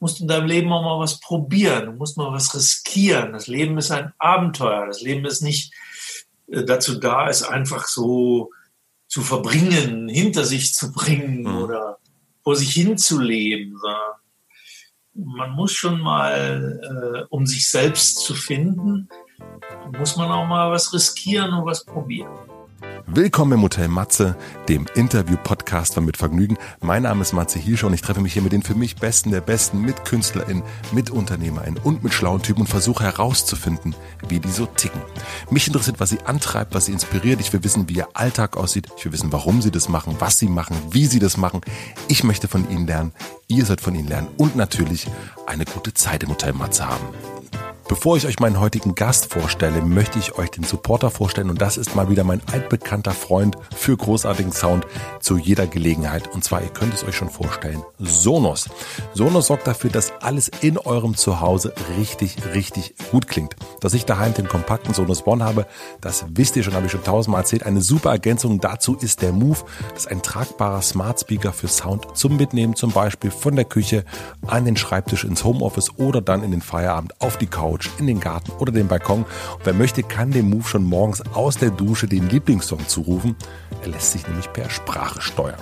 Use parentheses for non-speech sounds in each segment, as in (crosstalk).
musst in deinem Leben auch mal was probieren, du musst mal was riskieren. Das Leben ist ein Abenteuer. Das Leben ist nicht äh, dazu da, es einfach so zu verbringen, hinter sich zu bringen mhm. oder vor sich hin zu leben. Man muss schon mal, äh, um sich selbst zu finden, muss man auch mal was riskieren und was probieren. Willkommen im Hotel Matze, dem Interview-Podcast von Mit Vergnügen. Mein Name ist Matze Hielscher und ich treffe mich hier mit den für mich Besten der Besten, mit KünstlerInnen, mit UnternehmerInnen und mit schlauen Typen und versuche herauszufinden, wie die so ticken. Mich interessiert, was sie antreibt, was sie inspiriert. Ich will wissen, wie ihr Alltag aussieht. Ich will wissen, warum sie das machen, was sie machen, wie sie das machen. Ich möchte von ihnen lernen. Ihr sollt von ihnen lernen und natürlich eine gute Zeit im Hotel Matze haben. Bevor ich euch meinen heutigen Gast vorstelle, möchte ich euch den Supporter vorstellen und das ist mal wieder mein altbekannter Freund für großartigen Sound zu jeder Gelegenheit und zwar, ihr könnt es euch schon vorstellen, Sonos. Sonos sorgt dafür, dass alles in eurem Zuhause richtig, richtig gut klingt. Dass ich daheim den kompakten Sonos One habe, das wisst ihr schon, habe ich schon tausendmal erzählt. Eine super Ergänzung dazu ist der Move. Das ist ein tragbarer Smart Speaker für Sound zum Mitnehmen, zum Beispiel von der Küche an den Schreibtisch ins Homeoffice oder dann in den Feierabend auf die Couch Couch, in den Garten oder den Balkon. Und wer möchte, kann dem Move schon morgens aus der Dusche den Lieblingssong zurufen. Er lässt sich nämlich per Sprache steuern.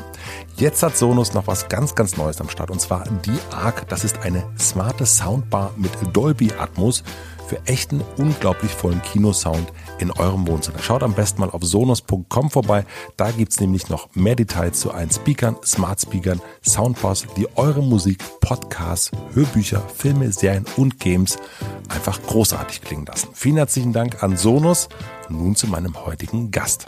Jetzt hat Sonos noch was ganz, ganz Neues am Start und zwar die ARC. Das ist eine smarte Soundbar mit Dolby Atmos für echten, unglaublich vollen Kinosound in eurem Wohnzimmer. Schaut am besten mal auf sonos.com vorbei. Da gibt es nämlich noch mehr Details zu allen Speakern, Smart Speakern, Soundbars, die eure Musik, Podcasts, Hörbücher, Filme, Serien und Games einfach großartig klingen lassen. Vielen herzlichen Dank an Sonos. Und nun zu meinem heutigen Gast.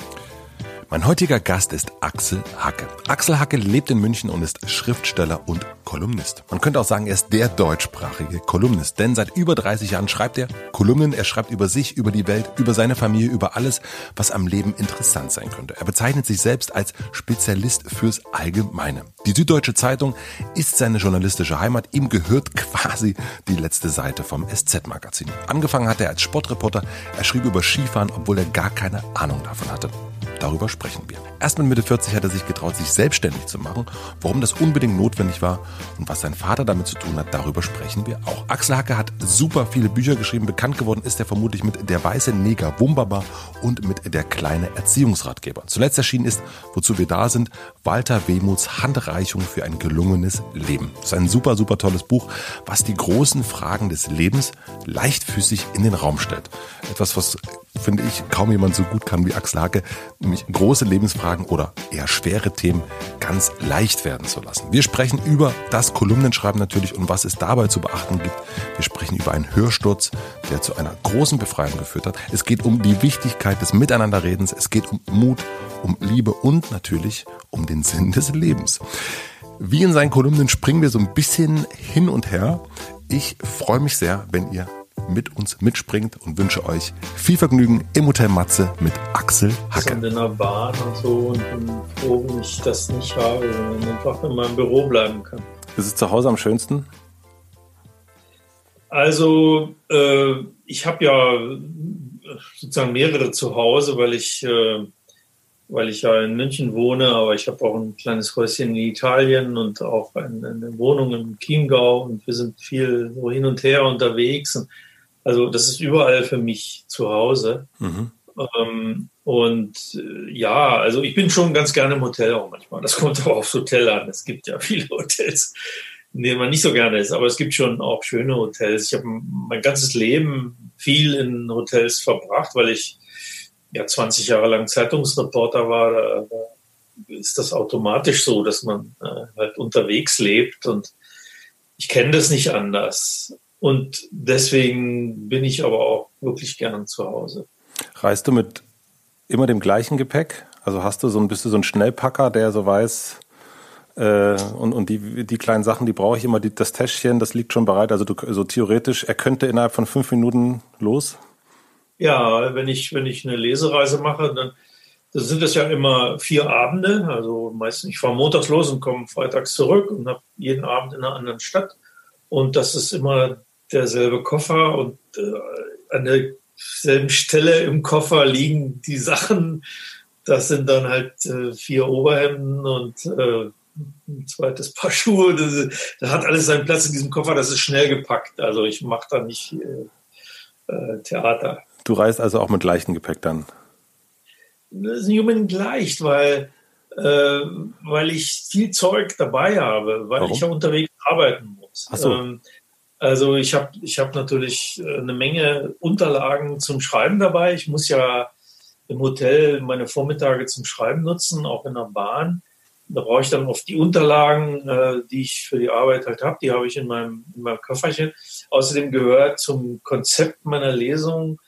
Mein heutiger Gast ist Axel Hacke. Axel Hacke lebt in München und ist Schriftsteller und Kolumnist. Man könnte auch sagen, er ist der deutschsprachige Kolumnist, denn seit über 30 Jahren schreibt er Kolumnen. Er schreibt über sich, über die Welt, über seine Familie, über alles, was am Leben interessant sein könnte. Er bezeichnet sich selbst als Spezialist fürs Allgemeine. Die Süddeutsche Zeitung ist seine journalistische Heimat. Ihm gehört quasi die letzte Seite vom SZ-Magazin. Angefangen hat er als Sportreporter. Er schrieb über Skifahren, obwohl er gar keine Ahnung davon hatte. Darüber sprechen wir. Erst mit Mitte 40 hat er sich getraut, sich selbstständig zu machen. Warum das unbedingt notwendig war und was sein Vater damit zu tun hat, darüber sprechen wir auch. Axel Hacke hat super viele Bücher geschrieben. Bekannt geworden ist er vermutlich mit Der weiße Neger Wumbaba und mit Der kleine Erziehungsratgeber. Zuletzt erschienen ist, wozu wir da sind, Walter Wehmuts Handreichung für ein gelungenes Leben. Das ist ein super, super tolles Buch, was die großen Fragen des Lebens leichtfüßig in den Raum stellt. Etwas, was finde ich, kaum jemand so gut kann wie Axel Hacke, nämlich große Lebensfragen oder eher schwere Themen ganz leicht werden zu lassen. Wir sprechen über das Kolumnenschreiben natürlich und was es dabei zu beachten gibt. Wir sprechen über einen Hörsturz, der zu einer großen Befreiung geführt hat. Es geht um die Wichtigkeit des Miteinanderredens. Es geht um Mut, um Liebe und natürlich um den Sinn des Lebens. Wie in seinen Kolumnen springen wir so ein bisschen hin und her. Ich freue mich sehr, wenn ihr mit uns mitspringt und wünsche euch viel Vergnügen im Hotel Matze mit Axel Hacke. Und in der Bahn und so und bin froh, wenn ich das nicht habe, sondern einfach in meinem Büro bleiben kann. Ist es zu Hause am schönsten? Also äh, ich habe ja sozusagen mehrere zu Hause, weil ich äh, weil ich ja in München wohne, aber ich habe auch ein kleines Häuschen in Italien und auch eine, Wohnung im Chiemgau und wir sind viel so hin und her unterwegs. Und also das ist überall für mich zu Hause. Mhm. Ähm, und äh, ja, also ich bin schon ganz gerne im Hotel auch manchmal. Das (laughs) kommt aber aufs Hotel an. Es gibt ja viele Hotels, in denen man nicht so gerne ist, aber es gibt schon auch schöne Hotels. Ich habe mein ganzes Leben viel in Hotels verbracht, weil ich ja 20 Jahre lang Zeitungsreporter war. Da ist das automatisch so, dass man äh, halt unterwegs lebt und ich kenne das nicht anders. Und deswegen bin ich aber auch wirklich gern zu Hause. Reist du mit immer dem gleichen Gepäck? Also hast du so ein, bist du so ein Schnellpacker, der so weiß, äh, und, und die, die kleinen Sachen, die brauche ich immer, die, das Täschchen, das liegt schon bereit. Also du, so theoretisch, er könnte innerhalb von fünf Minuten los? Ja, wenn ich, wenn ich eine Lesereise mache, dann, dann sind es ja immer vier Abende. Also meistens, ich fahre montags los und komme freitags zurück und habe jeden Abend in einer anderen Stadt. Und das ist immer derselbe Koffer und äh, an derselben Stelle im Koffer liegen die Sachen. Das sind dann halt äh, vier Oberhemden und äh, ein zweites Paar (laughs) Schuhe. Das, das, hat alles seinen Platz in diesem Koffer. Das ist schnell gepackt. Also ich mache da nicht äh, äh, Theater. Du reist also auch mit leichtem Gepäck dann? Das ist nicht unbedingt leicht, weil, äh, weil ich viel Zeug dabei habe, weil Warum? ich ja unterwegs arbeiten muss. Ach so. Ähm, also ich habe ich hab natürlich äh, eine Menge Unterlagen zum Schreiben dabei. Ich muss ja im Hotel meine Vormittage zum Schreiben nutzen, auch in der Bahn. Da brauche ich dann oft die Unterlagen, äh, die ich für die Arbeit halt habe. Die habe ich in meinem, in meinem Köfferchen. Außerdem gehört zum Konzept meiner Lesung,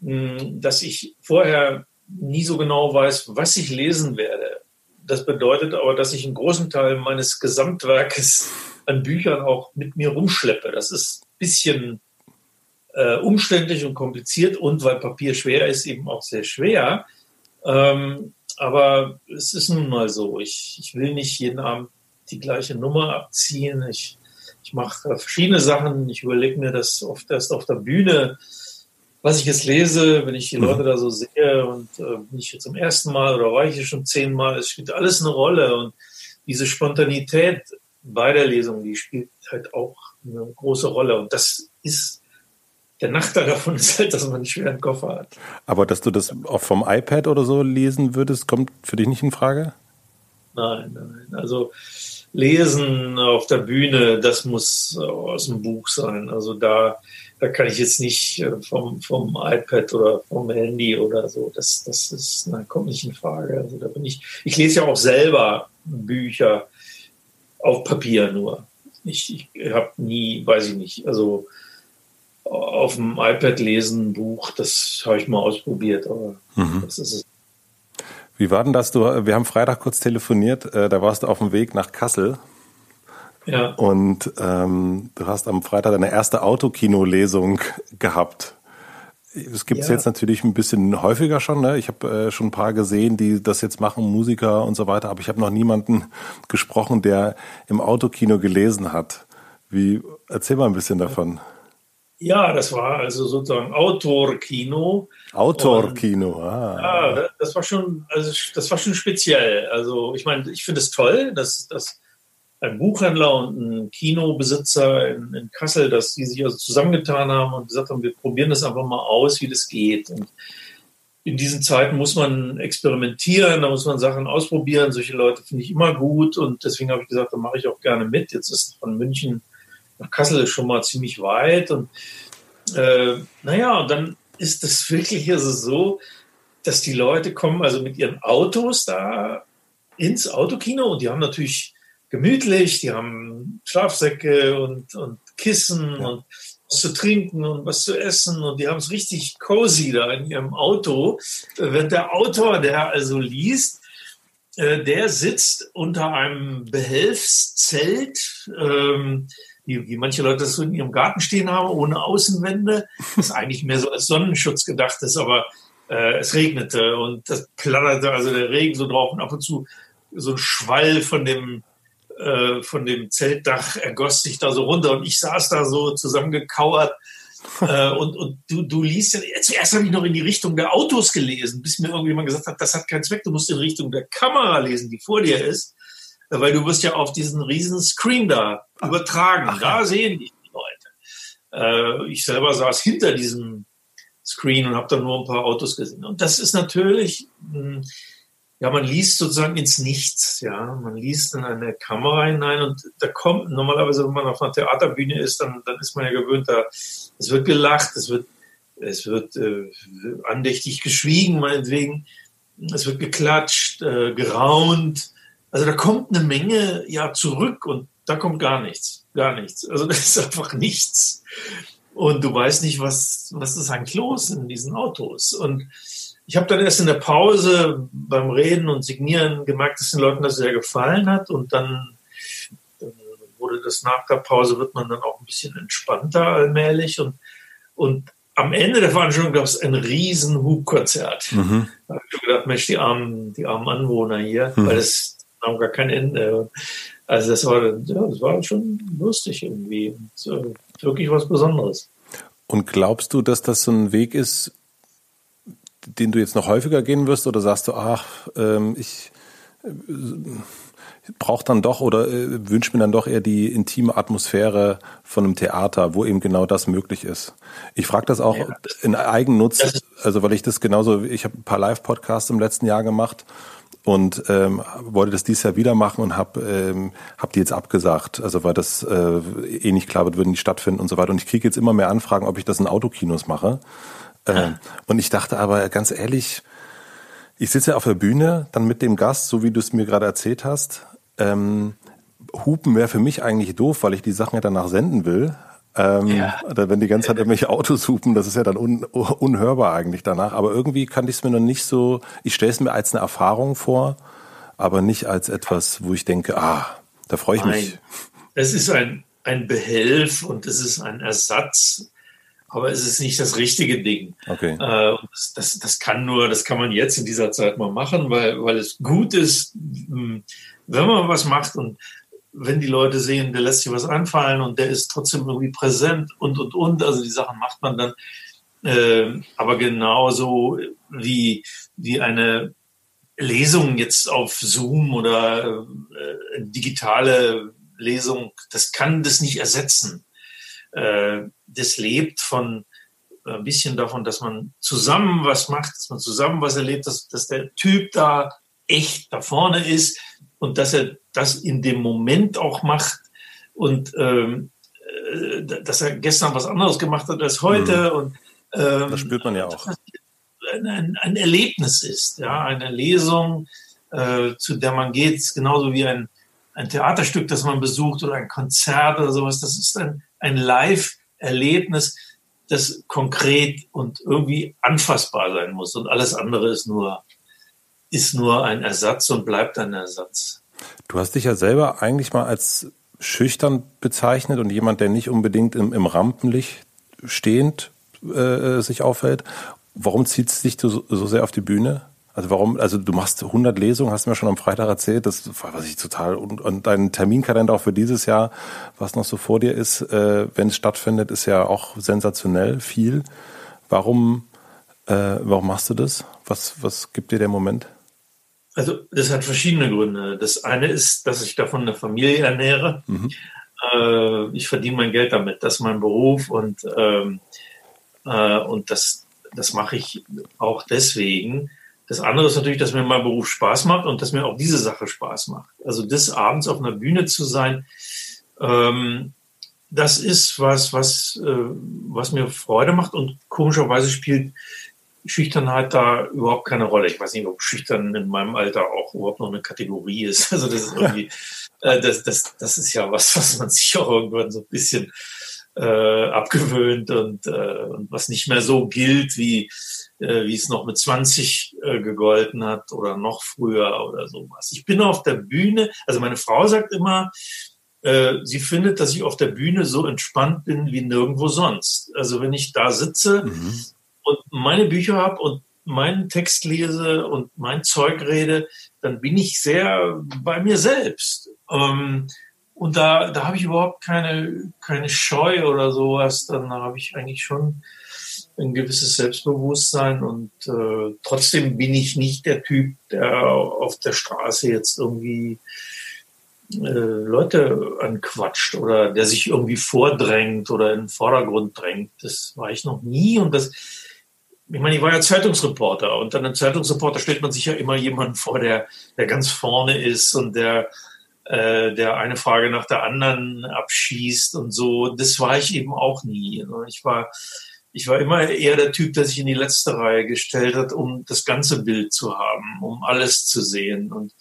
dass ich vorher nie so genau weiß, was ich lesen werde. Das bedeutet aber, dass ich einen großen Teil meines Gesamtwerkes an Büchern auch mit mir rumschleppe. Das ist ein bisschen äh, umständlich und kompliziert und weil Papier schwer ist, eben auch sehr schwer. Ähm, aber es ist nun mal so. Ich, ich will nicht jeden Abend die gleiche Nummer abziehen. Ich, ich mache verschiedene Sachen. Ich überlege mir das oft erst auf der Bühne, was ich jetzt lese, wenn ich die Leute da so sehe und äh, bin ich jetzt zum ersten Mal oder war ich hier schon zehnmal, es spielt alles eine Rolle und diese Spontanität bei der Lesung, die spielt halt auch eine große Rolle und das ist der Nachteil davon (laughs) ist halt, dass man einen schweren Koffer hat. Aber dass du das auch vom iPad oder so lesen würdest, kommt für dich nicht in Frage? Nein, nein. Also lesen auf der Bühne, das muss aus dem Buch sein. Also da, da kann ich jetzt nicht äh, vom, vom iPad oder vom Handy oder so. Das, das ist, nein, kommt nicht in Frage. Also da bin ich, ich lese ja auch selber Bücher auf Papier nur. Ich, ich habe nie, weiß ich nicht, also auf dem iPad lesen, ein Buch, das habe ich mal ausprobiert, aber mhm. das ist es. Wie war denn das? Du, wir haben Freitag kurz telefoniert, äh, da warst du auf dem Weg nach Kassel. Ja. Und ähm, du hast am Freitag deine erste Autokino-Lesung gehabt. Es gibt es ja. jetzt natürlich ein bisschen häufiger schon. Ne? Ich habe äh, schon ein paar gesehen, die das jetzt machen, Musiker und so weiter. Aber ich habe noch niemanden gesprochen, der im Autokino gelesen hat. Wie erzähl mal ein bisschen davon. Ja, das war also sozusagen Autorkino. Autorkino, ah. Ja, das war schon, also das war schon speziell. Also ich meine, ich finde es toll, dass, dass ein Buchhändler und ein Kinobesitzer in, in, Kassel, dass die sich also zusammengetan haben und gesagt haben, wir probieren das einfach mal aus, wie das geht. Und in diesen Zeiten muss man experimentieren, da muss man Sachen ausprobieren. Solche Leute finde ich immer gut und deswegen habe ich gesagt, da mache ich auch gerne mit. Jetzt ist von München nach Kassel schon mal ziemlich weit. Und äh, naja, und dann ist es wirklich also so, dass die Leute kommen also mit ihren Autos da ins Autokino und die haben natürlich gemütlich, die haben Schlafsäcke und, und Kissen ja. und was zu trinken und was zu essen und die haben es richtig cozy da in ihrem Auto. Wenn der Autor, der also liest, äh, der sitzt unter einem Behelfszelt, ähm, wie, wie manche Leute das so in ihrem Garten stehen haben, ohne Außenwände, das eigentlich mehr so als Sonnenschutz gedacht ist, aber äh, es regnete und das platterte, also der Regen so drauf und ab und zu so ein Schwall von dem äh, von dem Zeltdach ergoss sich da so runter und ich saß da so zusammengekauert (laughs) äh, und, und du, du liest ja, zuerst habe ich noch in die Richtung der Autos gelesen, bis mir irgendjemand gesagt hat, das hat keinen Zweck, du musst in Richtung der Kamera lesen, die vor dir ist weil du wirst ja auf diesen riesen Screen da übertragen. Ach, da ja. sehen die Leute. Äh, ich selber saß hinter diesem Screen und habe dann nur ein paar Autos gesehen. Und das ist natürlich, hm, ja, man liest sozusagen ins Nichts, ja, man liest in eine Kamera hinein und da kommt normalerweise, wenn man auf einer Theaterbühne ist, dann, dann ist man ja gewöhnt, da es wird gelacht, es wird es wird äh, andächtig geschwiegen, meinetwegen, es wird geklatscht, äh, geraunt, also da kommt eine Menge ja zurück und da kommt gar nichts, gar nichts. Also (laughs) das ist einfach nichts. Und du weißt nicht, was, was ist eigentlich los in diesen Autos. Und ich habe dann erst in der Pause beim Reden und Signieren gemerkt, dass den Leuten das sehr gefallen hat. Und dann, dann wurde das nach der Pause, wird man dann auch ein bisschen entspannter allmählich. Und, und am Ende der Veranstaltung gab es ein riesen Hubkonzert. Mhm. Da habe ich gedacht, Mensch, die armen, die armen Anwohner hier, mhm. weil das haben gar kein Ende. Also das war, ja, das war schon lustig irgendwie. Und, äh, wirklich was Besonderes. Und glaubst du, dass das so ein Weg ist, den du jetzt noch häufiger gehen wirst, oder sagst du, ach, ähm, ich, braucht dann doch oder äh, wünscht mir dann doch eher die intime Atmosphäre von einem Theater, wo eben genau das möglich ist. Ich frage das auch ja. in Eigennutz, also weil ich das genauso, ich habe ein paar Live-Podcasts im letzten Jahr gemacht und ähm, wollte das dieses Jahr wieder machen und habe ähm, hab die jetzt abgesagt, also weil das äh, eh nicht klar wird, würden die stattfinden und so weiter. Und ich kriege jetzt immer mehr Anfragen, ob ich das in Autokinos mache. Äh, und ich dachte aber ganz ehrlich, ich sitze auf der Bühne, dann mit dem Gast, so wie du es mir gerade erzählt hast. Ähm, Hupen wäre für mich eigentlich doof, weil ich die Sachen ja danach senden will. Ähm, ja. Wenn die ganze Zeit irgendwelche Autos hupen, das ist ja dann un, unhörbar eigentlich danach. Aber irgendwie kann ich es mir noch nicht so, ich stelle es mir als eine Erfahrung vor, aber nicht als etwas, wo ich denke, ah, da freue ich Nein. mich. Es ist ein, ein Behelf und es ist ein Ersatz, aber es ist nicht das richtige Ding. Okay. Äh, das, das, das, kann nur, das kann man jetzt in dieser Zeit mal machen, weil, weil es gut ist, hm, wenn man was macht und wenn die Leute sehen, der lässt sich was anfallen und der ist trotzdem irgendwie präsent und, und, und, also die Sachen macht man dann. Äh, aber genauso wie, wie eine Lesung jetzt auf Zoom oder äh, digitale Lesung, das kann das nicht ersetzen. Äh, das lebt von ein bisschen davon, dass man zusammen was macht, dass man zusammen was erlebt, dass, dass der Typ da echt da vorne ist und dass er das in dem Moment auch macht und ähm, äh, dass er gestern was anderes gemacht hat als heute. Mhm. Und, ähm, das spürt man ja auch. Ein, ein, Erlebnis ist, ja, eine Lesung, äh, zu der man geht, genauso wie ein, ein Theaterstück, das man besucht oder ein Konzert oder sowas. Das ist ein, ein Live-Erlebnis, das konkret und irgendwie anfassbar sein muss. Und alles andere ist nur, ist nur ein Ersatz und bleibt ein Ersatz. Du hast dich ja selber eigentlich mal als schüchtern bezeichnet und jemand, der nicht unbedingt im, im Rampenlicht stehend äh, sich aufhält. Warum zieht es dich so, so sehr auf die Bühne? Also warum, also du machst 100 Lesungen, hast du mir schon am Freitag erzählt, das war was ich total, und, und dein Terminkalender auch für dieses Jahr, was noch so vor dir ist, äh, wenn es stattfindet, ist ja auch sensationell viel. Warum, äh, warum machst du das? Was, was gibt dir der Moment? Also das hat verschiedene Gründe. Das eine ist, dass ich davon eine Familie ernähre. Mhm. Äh, ich verdiene mein Geld damit. Das ist mein Beruf und, ähm, äh, und das, das mache ich auch deswegen. Das andere ist natürlich, dass mir mein Beruf Spaß macht und dass mir auch diese Sache Spaß macht. Also des Abends auf einer Bühne zu sein, ähm, das ist was, was, äh, was mir Freude macht und komischerweise spielt Schüchternheit da überhaupt keine Rolle. Ich weiß nicht, ob schüchtern in meinem Alter auch überhaupt noch eine Kategorie ist. Also das ist irgendwie, (laughs) äh, das, das, das ist ja was, was man sich auch irgendwann so ein bisschen äh, abgewöhnt und, äh, und was nicht mehr so gilt, wie, äh, wie es noch mit 20 äh, gegolten hat oder noch früher oder sowas. Ich bin auf der Bühne, also meine Frau sagt immer, äh, sie findet, dass ich auf der Bühne so entspannt bin wie nirgendwo sonst. Also wenn ich da sitze mhm und meine Bücher habe und meinen Text lese und mein Zeug rede, dann bin ich sehr bei mir selbst. Ähm, und da, da habe ich überhaupt keine, keine Scheu oder sowas. Dann habe ich eigentlich schon ein gewisses Selbstbewusstsein und äh, trotzdem bin ich nicht der Typ, der auf der Straße jetzt irgendwie äh, Leute anquatscht oder der sich irgendwie vordrängt oder in den Vordergrund drängt. Das war ich noch nie und das ich meine, ich war ja Zeitungsreporter und dann einem Zeitungsreporter stellt man sich ja immer jemanden vor, der, der ganz vorne ist und der, äh, der eine Frage nach der anderen abschießt und so. Das war ich eben auch nie. Ich war, ich war immer eher der Typ, der sich in die letzte Reihe gestellt hat, um das ganze Bild zu haben, um alles zu sehen. Und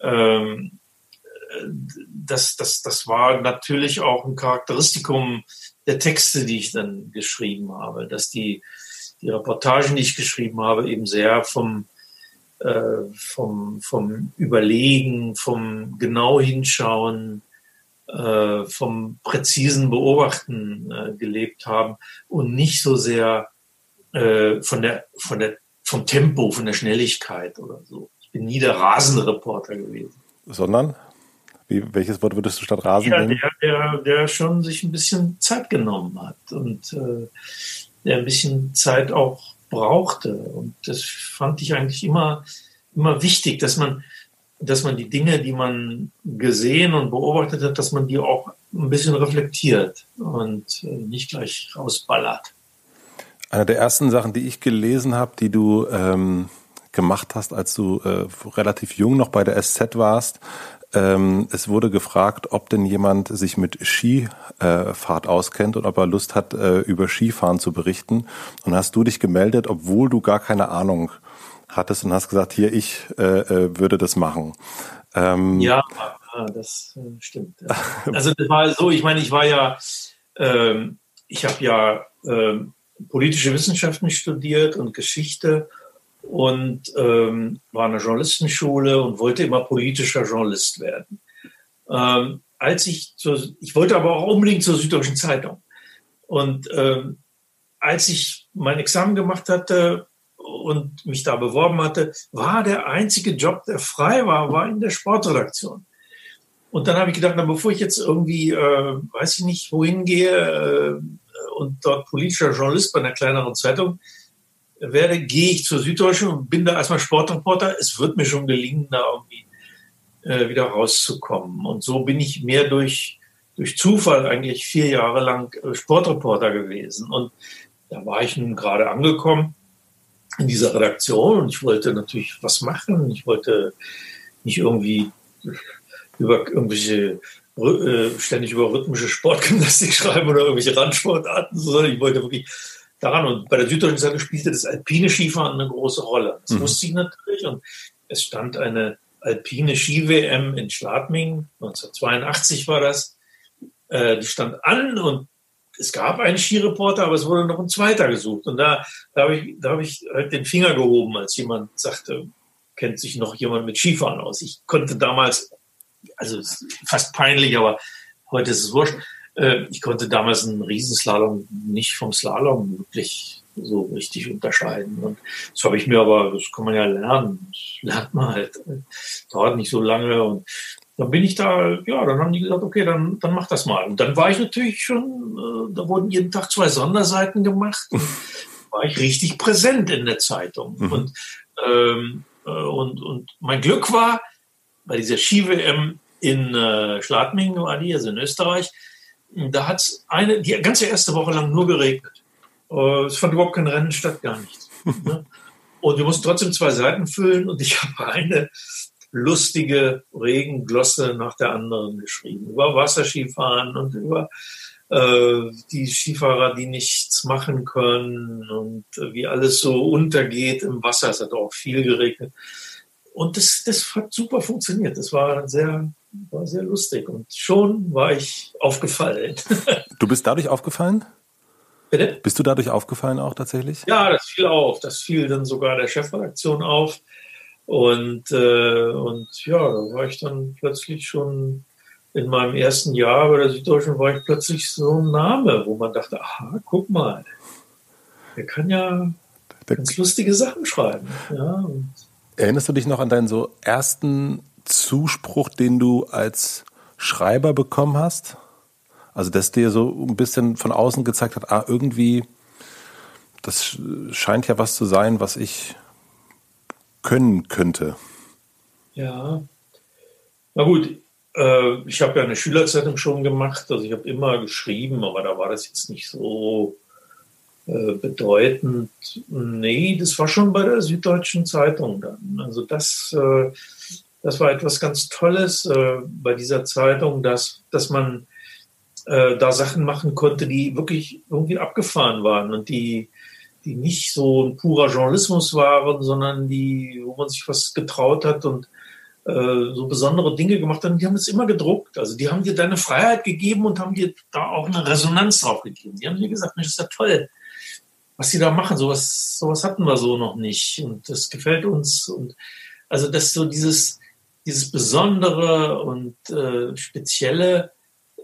ähm, das, das, das war natürlich auch ein Charakteristikum der Texte, die ich dann geschrieben habe, dass die die Reportagen, die ich geschrieben habe, eben sehr vom, äh, vom, vom Überlegen, vom genau hinschauen, äh, vom präzisen Beobachten äh, gelebt haben und nicht so sehr äh, von der, von der, vom Tempo, von der Schnelligkeit oder so. Ich bin nie der rasende Reporter gewesen. Sondern? Wie, welches Wort würdest du statt Rasen ja, nehmen? Der, der, der schon sich ein bisschen Zeit genommen hat und äh, der ein bisschen Zeit auch brauchte. Und das fand ich eigentlich immer, immer wichtig, dass man, dass man die Dinge, die man gesehen und beobachtet hat, dass man die auch ein bisschen reflektiert und äh, nicht gleich rausballert. Eine der ersten Sachen, die ich gelesen habe, die du ähm, gemacht hast, als du äh, relativ jung noch bei der SZ warst, ähm, es wurde gefragt, ob denn jemand sich mit Skifahrt auskennt und ob er Lust hat, äh, über Skifahren zu berichten. Und hast du dich gemeldet, obwohl du gar keine Ahnung hattest und hast gesagt, hier, ich äh, äh würde das machen. Ähm, ja, das äh, stimmt. (laughs) Also das war so, ich meine, ich war ja, ähm, ich habe ja ähm, politische Wissenschaften studiert und Geschichte und ähm, war in der Journalistenschule und wollte immer politischer Journalist werden. Ähm, als ich zur, ich wollte aber auch unbedingt zur Süddeutschen Zeitung. Und ähm, als ich mein Examen gemacht hatte und mich da beworben hatte, war der einzige Job, der frei war, war in der Sportredaktion. Und dann habe ich gedacht, na, bevor ich jetzt irgendwie, äh, weiß ich nicht, wohin gehe äh, und dort politischer Journalist bei einer kleineren Zeitung werde, gehe ich zur Süddeutschen und bin da erstmal Sportreporter. Es wird mir schon gelingen, da irgendwie äh, wieder rauszukommen. Und so bin ich mehr durch, durch Zufall eigentlich vier Jahre lang äh, Sportreporter gewesen. Und da war ich nun gerade angekommen in dieser Redaktion und ich wollte natürlich was machen. Ich wollte nicht irgendwie über irgendwelche äh, ständig über rhythmische Sportgymnastik (laughs) schreiben oder irgendwelche Randsportarten, sondern ich wollte wirklich daran. Und bei der Süddeutschen Zeitung spielte das alpine Skifahren eine große Rolle. Das mhm. wusste ich natürlich. Und es stand eine alpine Ski-WM in Schladming, 1982 war das. Äh, die stand an und es gab einen Skireporter, aber es wurde noch ein zweiter gesucht. Und da, da habe ich, da hab ich halt den Finger gehoben, als jemand sagte, kennt sich noch jemand mit Skifahren aus. Ich konnte damals, also fast peinlich, aber heute ist es wurscht, äh, ich konnte damals einen Riesenslalom nicht vom Slalom wirklich so richtig unterscheiden. Und das habe ich mir aber, das kann man ja lernen. Das lernt man halt. Dauert nicht so lange. Und dann bin ich da, ja, dann haben die gesagt, okay, dann, dann mach das mal. Und dann war ich natürlich schon, äh, da wurden jeden Tag zwei Sonderseiten gemacht. war ich richtig präsent in der Zeitung. Mhm. Und, ähm, äh, und, und mein Glück war, bei dieser Ski-WM in äh, Schladming war die, also in Österreich, da hat es eine, die ganze erste Woche lang nur geregnet. Äh, es fand überhaupt kein Rennen statt, gar nichts. (laughs) Ne? Und wir mussten trotzdem zwei Seiten füllen und ich (laughs) habe eine lustige Regenglosse nach der anderen geschrieben. Über Wasserskifahren und über äh, die Skifahrer, die nichts machen können und äh, wie alles so untergeht im Wasser. Es hat auch viel geregnet. Und das, das hat super funktioniert. Das war sehr, war sehr lustig. Und schon war ich aufgefallen. (laughs) Du bist dadurch aufgefallen? Bitte? Bist du dadurch aufgefallen auch tatsächlich? Ja, das fiel auf. Das fiel dann sogar der Chefredaktion auf. Und, äh, und ja, da war ich dann plötzlich schon in meinem ersten Jahr bei der Süddeutschen war ich plötzlich so ein Name, wo man dachte, aha, guck mal, der kann ja ganz lustige Sachen schreiben. Ja, Erinnerst du dich noch an deinen so ersten Zuspruch, den du als Schreiber bekommen hast? Also, dass dir so ein bisschen von außen gezeigt hat, ah, irgendwie, das scheint ja was zu sein, was ich können könnte. Ja. Na gut, äh, ich habe ja eine Schülerzeitung schon gemacht, also ich habe immer geschrieben, aber da war das jetzt nicht so äh, bedeutend. Nee, das war schon bei der Süddeutschen Zeitung dann. Also das, äh, das war etwas ganz Tolles äh, bei dieser Zeitung, dass, dass man da Sachen machen konnte, die wirklich irgendwie abgefahren waren und die, die nicht so ein purer Journalismus waren, sondern die, wo man sich was getraut hat und so besondere Dinge gemacht hat. Die haben es immer gedruckt. Also die haben dir deine Freiheit gegeben und haben dir da auch eine Resonanz drauf gegeben. Die haben dir gesagt, Mensch, ist ja toll was die da machen. Sowas, sowas hatten wir so noch nicht. Und das gefällt uns. Und also, dass so dieses, dieses Besondere und äh, Spezielle äh,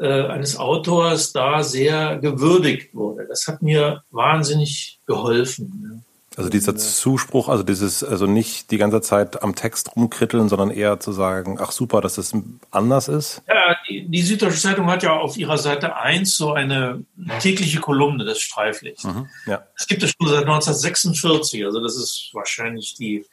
eines Autors da sehr gewürdigt wurde. Das hat mir wahnsinnig geholfen. Also dieser Zuspruch, also dieses, also nicht die ganze Zeit am Text rumkritteln, sondern eher zu sagen, ach super, dass das anders ist? Ja, die, die Süddeutsche Zeitung hat ja auf ihrer Seite 1 so eine tägliche Kolumne des Streiflichts. Mhm, ja. Das gibt es schon seit 1946, also das ist wahrscheinlich die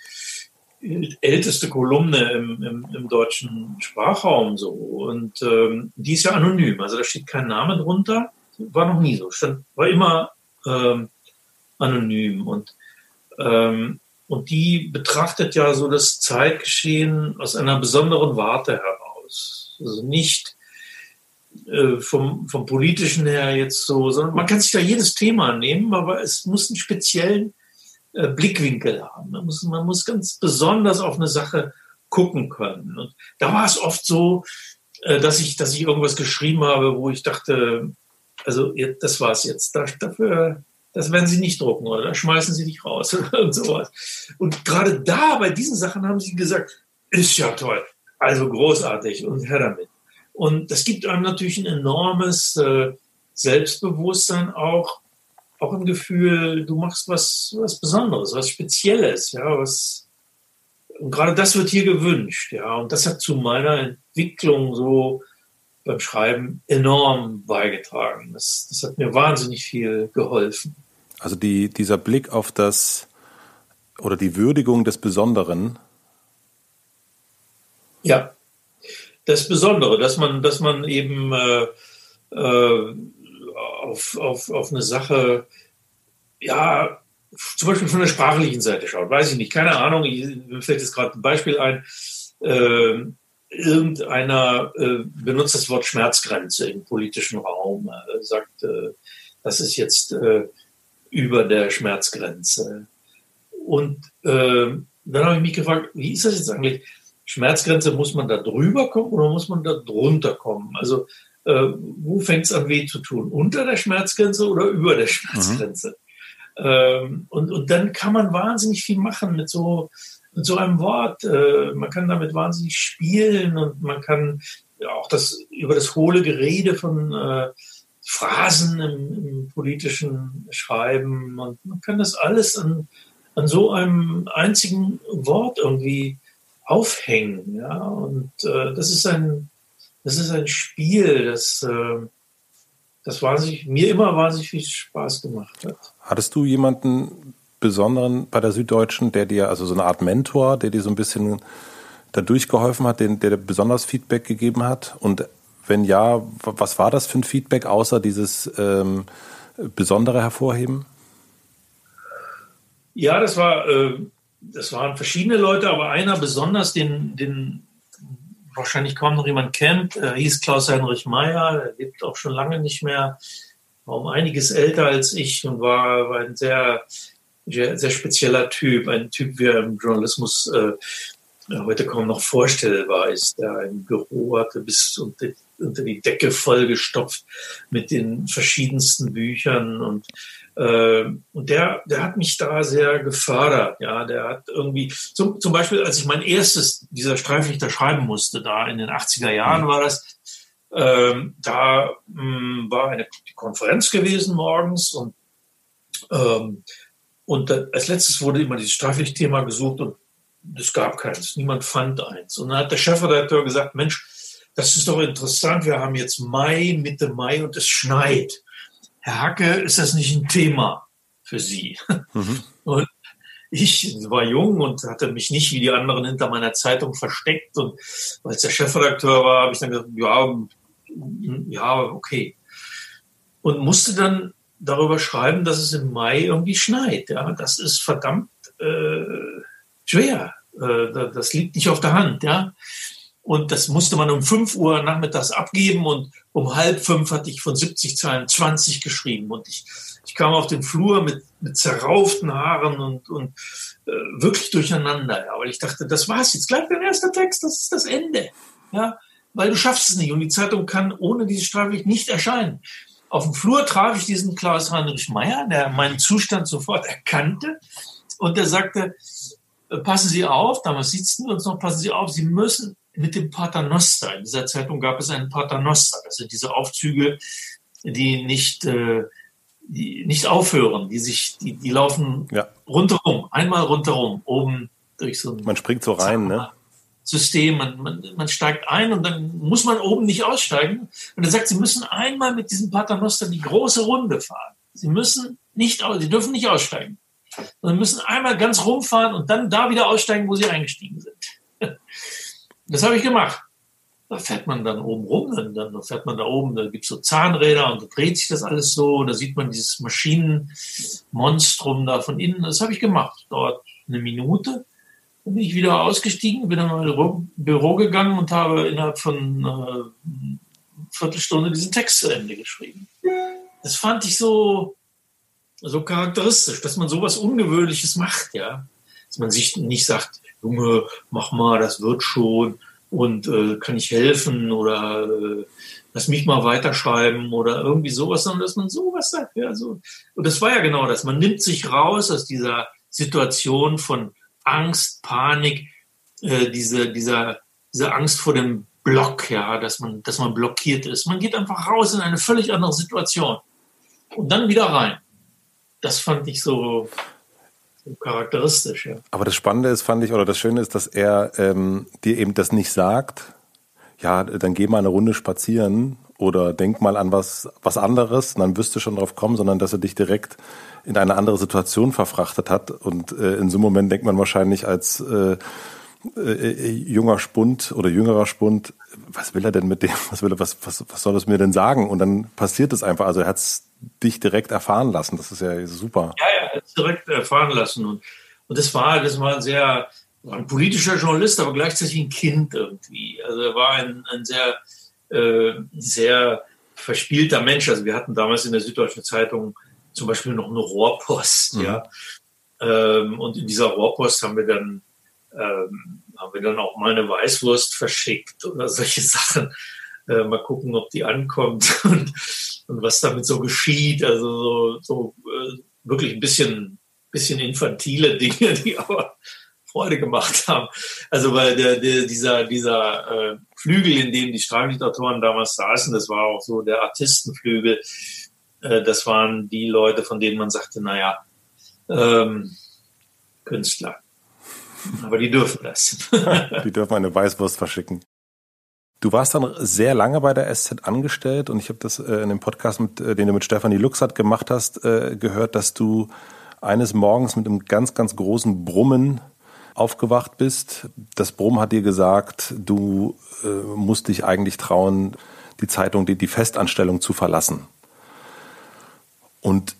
älteste Kolumne im, im, im deutschen Sprachraum so. Und ähm, die ist ja anonym, also da steht kein Name drunter. War noch nie so. Stand, war immer ähm, anonym. Und, ähm, und die betrachtet ja so das Zeitgeschehen aus einer besonderen Warte heraus. Also nicht äh, vom, vom politischen her jetzt so, sondern man kann sich da jedes Thema nehmen, aber es muss einen speziellen äh, Blickwinkel haben. Man muss, man muss ganz besonders auf eine Sache gucken können. Und da war es oft so, äh, dass ich, dass ich irgendwas geschrieben habe, wo ich dachte, also das war's jetzt. dafür, das werden Sie nicht drucken oder da schmeißen Sie dich raus (laughs) und sowas. Und gerade da bei diesen Sachen haben Sie gesagt, ist ja toll, also großartig und her damit. Und das gibt einem natürlich ein enormes äh, Selbstbewusstsein auch, auch ein Gefühl, du machst was, was Besonderes, was Spezielles, ja, was, und gerade das wird hier gewünscht, ja, und das hat zu meiner Entwicklung so beim Schreiben enorm beigetragen. Das, das hat mir wahnsinnig viel geholfen. Also die, dieser Blick auf das oder die Würdigung des Besonderen. Ja, das Besondere, dass man, dass man eben äh, äh, auf, auf, auf eine Sache, ja, zum Beispiel von der sprachlichen Seite schaut, weiß ich nicht, keine Ahnung, ich, mir fällt jetzt gerade ein Beispiel ein, äh, irgendeiner äh, benutzt das Wort Schmerzgrenze im politischen Raum, äh, sagt, äh, das ist jetzt äh, über der Schmerzgrenze. Und äh, dann habe ich mich gefragt, wie ist das jetzt eigentlich? Schmerzgrenze, muss man da drüber kommen oder muss man da drunter kommen? Also äh, wo fängt es an weh zu tun? Unter der Schmerzgrenze oder über der Schmerzgrenze? Mhm. Ähm, und, und dann kann man wahnsinnig viel machen mit so, mit so einem Wort. Äh, man kann damit wahnsinnig spielen und man kann ja, auch das über das hohle Gerede von äh, Phrasen im, im, politischen Schreiben und man kann das alles an, an so einem einzigen Wort irgendwie aufhängen. Ja? Und äh, das ist ein das ist ein Spiel, das, äh, das wahnsinnig, mir immer wahnsinnig viel Spaß gemacht hat. Hattest du jemanden besonderen bei der Süddeutschen, der dir, also so eine Art Mentor, der dir so ein bisschen da durchgeholfen hat, den, der dir besonders Feedback gegeben hat? Und wenn ja, was war das für ein Feedback, außer dieses ähm, besondere Hervorheben? Ja, das war, äh, das waren verschiedene Leute, aber einer besonders, den, den wahrscheinlich kaum noch jemand kennt, er hieß Klaus-Heinrich Meyer, er lebt auch schon lange nicht mehr, war um einiges älter als ich und war, ein sehr, sehr, sehr spezieller Typ, ein Typ, wie er im Journalismus äh, heute kaum noch vorstellbar ist, der ein Büro hatte bis unter, unter die Decke vollgestopft mit den verschiedensten Büchern und äh, und der, der hat mich da sehr gefördert. Ja, der hat irgendwie, zum, zum Beispiel, als ich mein erstes dieser Streiflichter schreiben musste, da in den 80er Jahren mhm. war das, ähm, da mh, hm, war eine Konferenz gewesen morgens und, ähm, und da, als letztes wurde immer dieses Streiflicht-Thema gesucht und es gab keins. Niemand fand eins. Und dann hat der Chefredakteur gesagt, Mensch, das ist doch interessant. Wir haben jetzt Mai, Mitte Mai und es schneit. Herr Hacke, ist das nicht ein Thema für Sie? Mhm. (laughs) Und ich war jung und hatte mich nicht wie die anderen hinter meiner Zeitung versteckt. Und weil es der Chefredakteur war, habe ich dann gesagt, ja, ja, okay. Und musste dann darüber schreiben, dass es im Mai irgendwie schneit. Ja, das ist verdammt äh, schwer. Äh, das liegt nicht auf der Hand. Ja, und das musste man um 5 Uhr nachmittags abgeben und um halb fünf hatte ich von 70 Zeilen 20 geschrieben. Und ich, ich kam auf den Flur mit, mit zerrauften Haaren und, und äh, wirklich durcheinander. Ja. Aber ich dachte, das war's jetzt. Gleich dein erster Text, das ist das Ende. Ja, weil du schaffst es nicht. Und die Zeitung kann ohne diese Strafrecht nicht erscheinen. Auf dem Flur traf ich diesen Klaus Heinrich Meyer, der meinen Zustand sofort erkannte. Und der sagte, äh, passen Sie auf, damals sitzen wir uns noch, passen Sie auf, Sie müssen mit dem Paternoster. In dieser Zeitung gab es einen Paternoster. Das sind diese Aufzüge, die nicht, äh, die nicht aufhören, die sich, die, die laufen ja. rundherum, einmal rundherum, oben durch so ein Man springt so rein, ne? System, man, man, man steigt ein und dann muss man oben nicht aussteigen. Und er sagt, Sie müssen einmal mit diesem Paternoster die große Runde fahren. Sie müssen nicht, Sie dürfen nicht aussteigen. sondern müssen einmal ganz rumfahren und dann da wieder aussteigen, wo sie eingestiegen sind. (laughs) Das habe ich gemacht. Da fährt man dann oben rum, dann, dann fährt man da oben, da gibt es so Zahnräder und da dreht sich das alles so, da sieht man dieses Maschinenmonstrum da von innen. Das habe ich gemacht. Dauert eine Minute. Dann bin ich wieder ausgestiegen, bin in mein Büro gegangen und habe innerhalb von äh, Viertelstunde diesen Text zu Ende geschrieben. Das fand ich so, so charakteristisch, dass man sowas Ungewöhnliches macht, ja. Dass man sich nicht sagt, Junge, mach mal, das wird schon und äh, kann ich helfen oder äh, lass mich mal weiterschreiben oder irgendwie sowas, sondern dass man sowas sagt, ja, so. Und das war ja genau das. Man nimmt sich raus aus dieser Situation von Angst, Panik, äh, diese, dieser, diese Angst vor dem Block, ja, dass man, dass man blockiert ist. Man geht einfach raus in eine völlig andere Situation und dann wieder rein. Das fand ich so, so charakteristisch, ja. Aber das Spannende ist, fand ich, oder das Schöne ist, dass er ähm, dir eben das nicht sagt, ja, dann geh mal eine Runde spazieren oder denk mal an was, was anderes, dann wirst du schon drauf kommen, sondern dass er dich direkt in eine andere Situation verfrachtet hat. Und äh, in so einem Moment denkt man wahrscheinlich als äh, äh, junger Spund oder jüngerer Spund, was will er denn mit dem, was will er, was, was, was soll es mir denn sagen? Und dann passiert es einfach. Also er hat es dich direkt erfahren lassen. Das ist ja super. Ja, ja, direkt erfahren lassen. Und, und das war, das war ein sehr, war ein politischer Journalist, aber gleichzeitig ein Kind irgendwie. Also er war ein, ein sehr, äh, sehr verspielter Mensch. Also wir hatten damals in der Süddeutschen Zeitung zum Beispiel noch eine Rohrpost, mhm. ja. Ähm, und in dieser Rohrpost haben wir dann ähm, haben wir dann auch mal eine Weißwurst verschickt oder solche (laughs) Sachen. Äh, mal gucken, ob die ankommt und, und was damit so geschieht. Also so, so äh, wirklich ein bisschen, bisschen infantile (laughs) Dinge, die aber Freude gemacht haben. Also weil der, der, dieser, dieser äh, Flügel, in dem die Strafliteratoren damals saßen, das war auch so der Artistenflügel. Äh, das waren die Leute, von denen man sagte, naja, ähm, Künstler. Aber die dürfen das. (laughs) die dürfen eine Weißwurst verschicken. Du warst dann sehr lange bei der SZ angestellt und ich habe das äh, in dem Podcast, mit, äh, den du mit Stefanie Luxert gemacht hast, äh, gehört, dass du eines Morgens mit einem ganz, ganz großen Brummen aufgewacht bist. Das Brummen hat dir gesagt, du äh, musst dich eigentlich trauen, die Zeitung, die, die Festanstellung zu verlassen. Und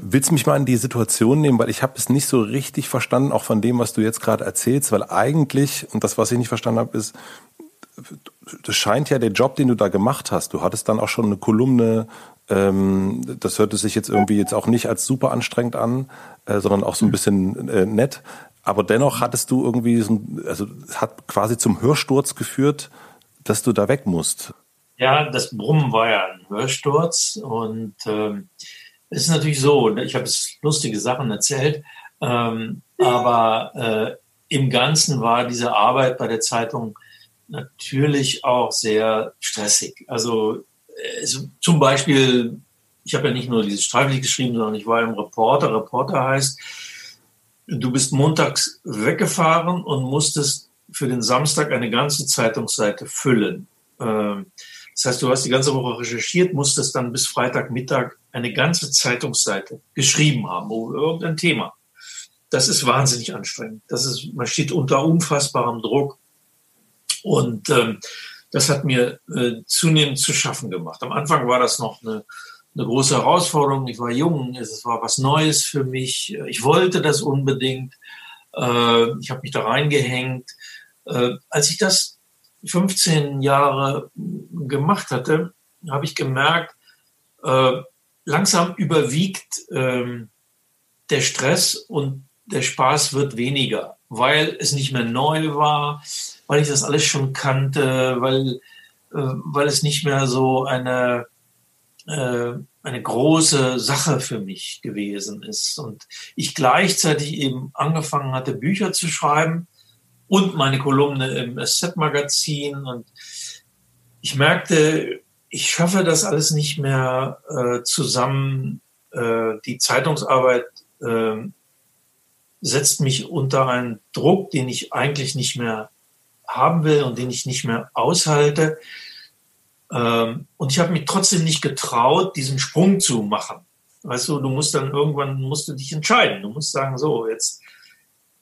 Willst mich mal in die Situation nehmen, weil ich habe es nicht so richtig verstanden, auch von dem, was du jetzt gerade erzählst, weil eigentlich, und das, was ich nicht verstanden habe, ist, das scheint ja der Job, den du da gemacht hast. Du hattest dann auch schon eine Kolumne, ähm, das hörte sich jetzt irgendwie jetzt auch nicht als super anstrengend an, äh, sondern auch so ein bisschen äh, nett. Aber dennoch hattest du irgendwie, so, also es hat quasi zum Hörsturz geführt, dass du da weg musst. Ja, das Brummen war ja ein Hörsturz und ähm, es ist natürlich so, ich habe es lustige Sachen erzählt, ähm, aber äh, im Ganzen war diese Arbeit bei der Zeitung natürlich auch sehr stressig. Also es, zum Beispiel, ich habe ja nicht nur dieses Streiflich geschrieben, sondern ich war im Reporter. Reporter heißt, du bist montags weggefahren und musstest für den Samstag eine ganze Zeitungsseite füllen. Ähm, das heißt, du hast die ganze Woche recherchiert, musstest dann bis Freitagmittag eine ganze Zeitungsseite geschrieben haben über irgendein Thema. Das ist wahnsinnig anstrengend. Das ist, man steht unter unfassbarem Druck. Und ähm, das hat mir äh, zunehmend zu schaffen gemacht. Am Anfang war das noch eine, eine große Herausforderung. Ich war jung, es war was Neues für mich. Ich wollte das unbedingt. Äh, ich habe mich da reingehängt. Äh, als ich das 15 Jahre gemacht hatte, habe ich gemerkt, äh, langsam überwiegt ähm, der Stress und der Spaß wird weniger, weil es nicht mehr neu war, weil ich das alles schon kannte, weil, äh, weil es nicht mehr so eine, äh, eine große Sache für mich gewesen ist. Und ich gleichzeitig eben angefangen hatte, Bücher zu schreiben und meine Kolumne im SZ-Magazin. Und ich merkte, ich schaffe das alles nicht mehr äh, zusammen. Äh, die Zeitungsarbeit äh, setzt mich unter einen Druck, den ich eigentlich nicht mehr haben will und den ich nicht mehr aushalte. Ähm, und ich habe mich trotzdem nicht getraut, diesen Sprung zu machen. Weißt du, du musst dann irgendwann musst du dich entscheiden. Du musst sagen, so, jetzt,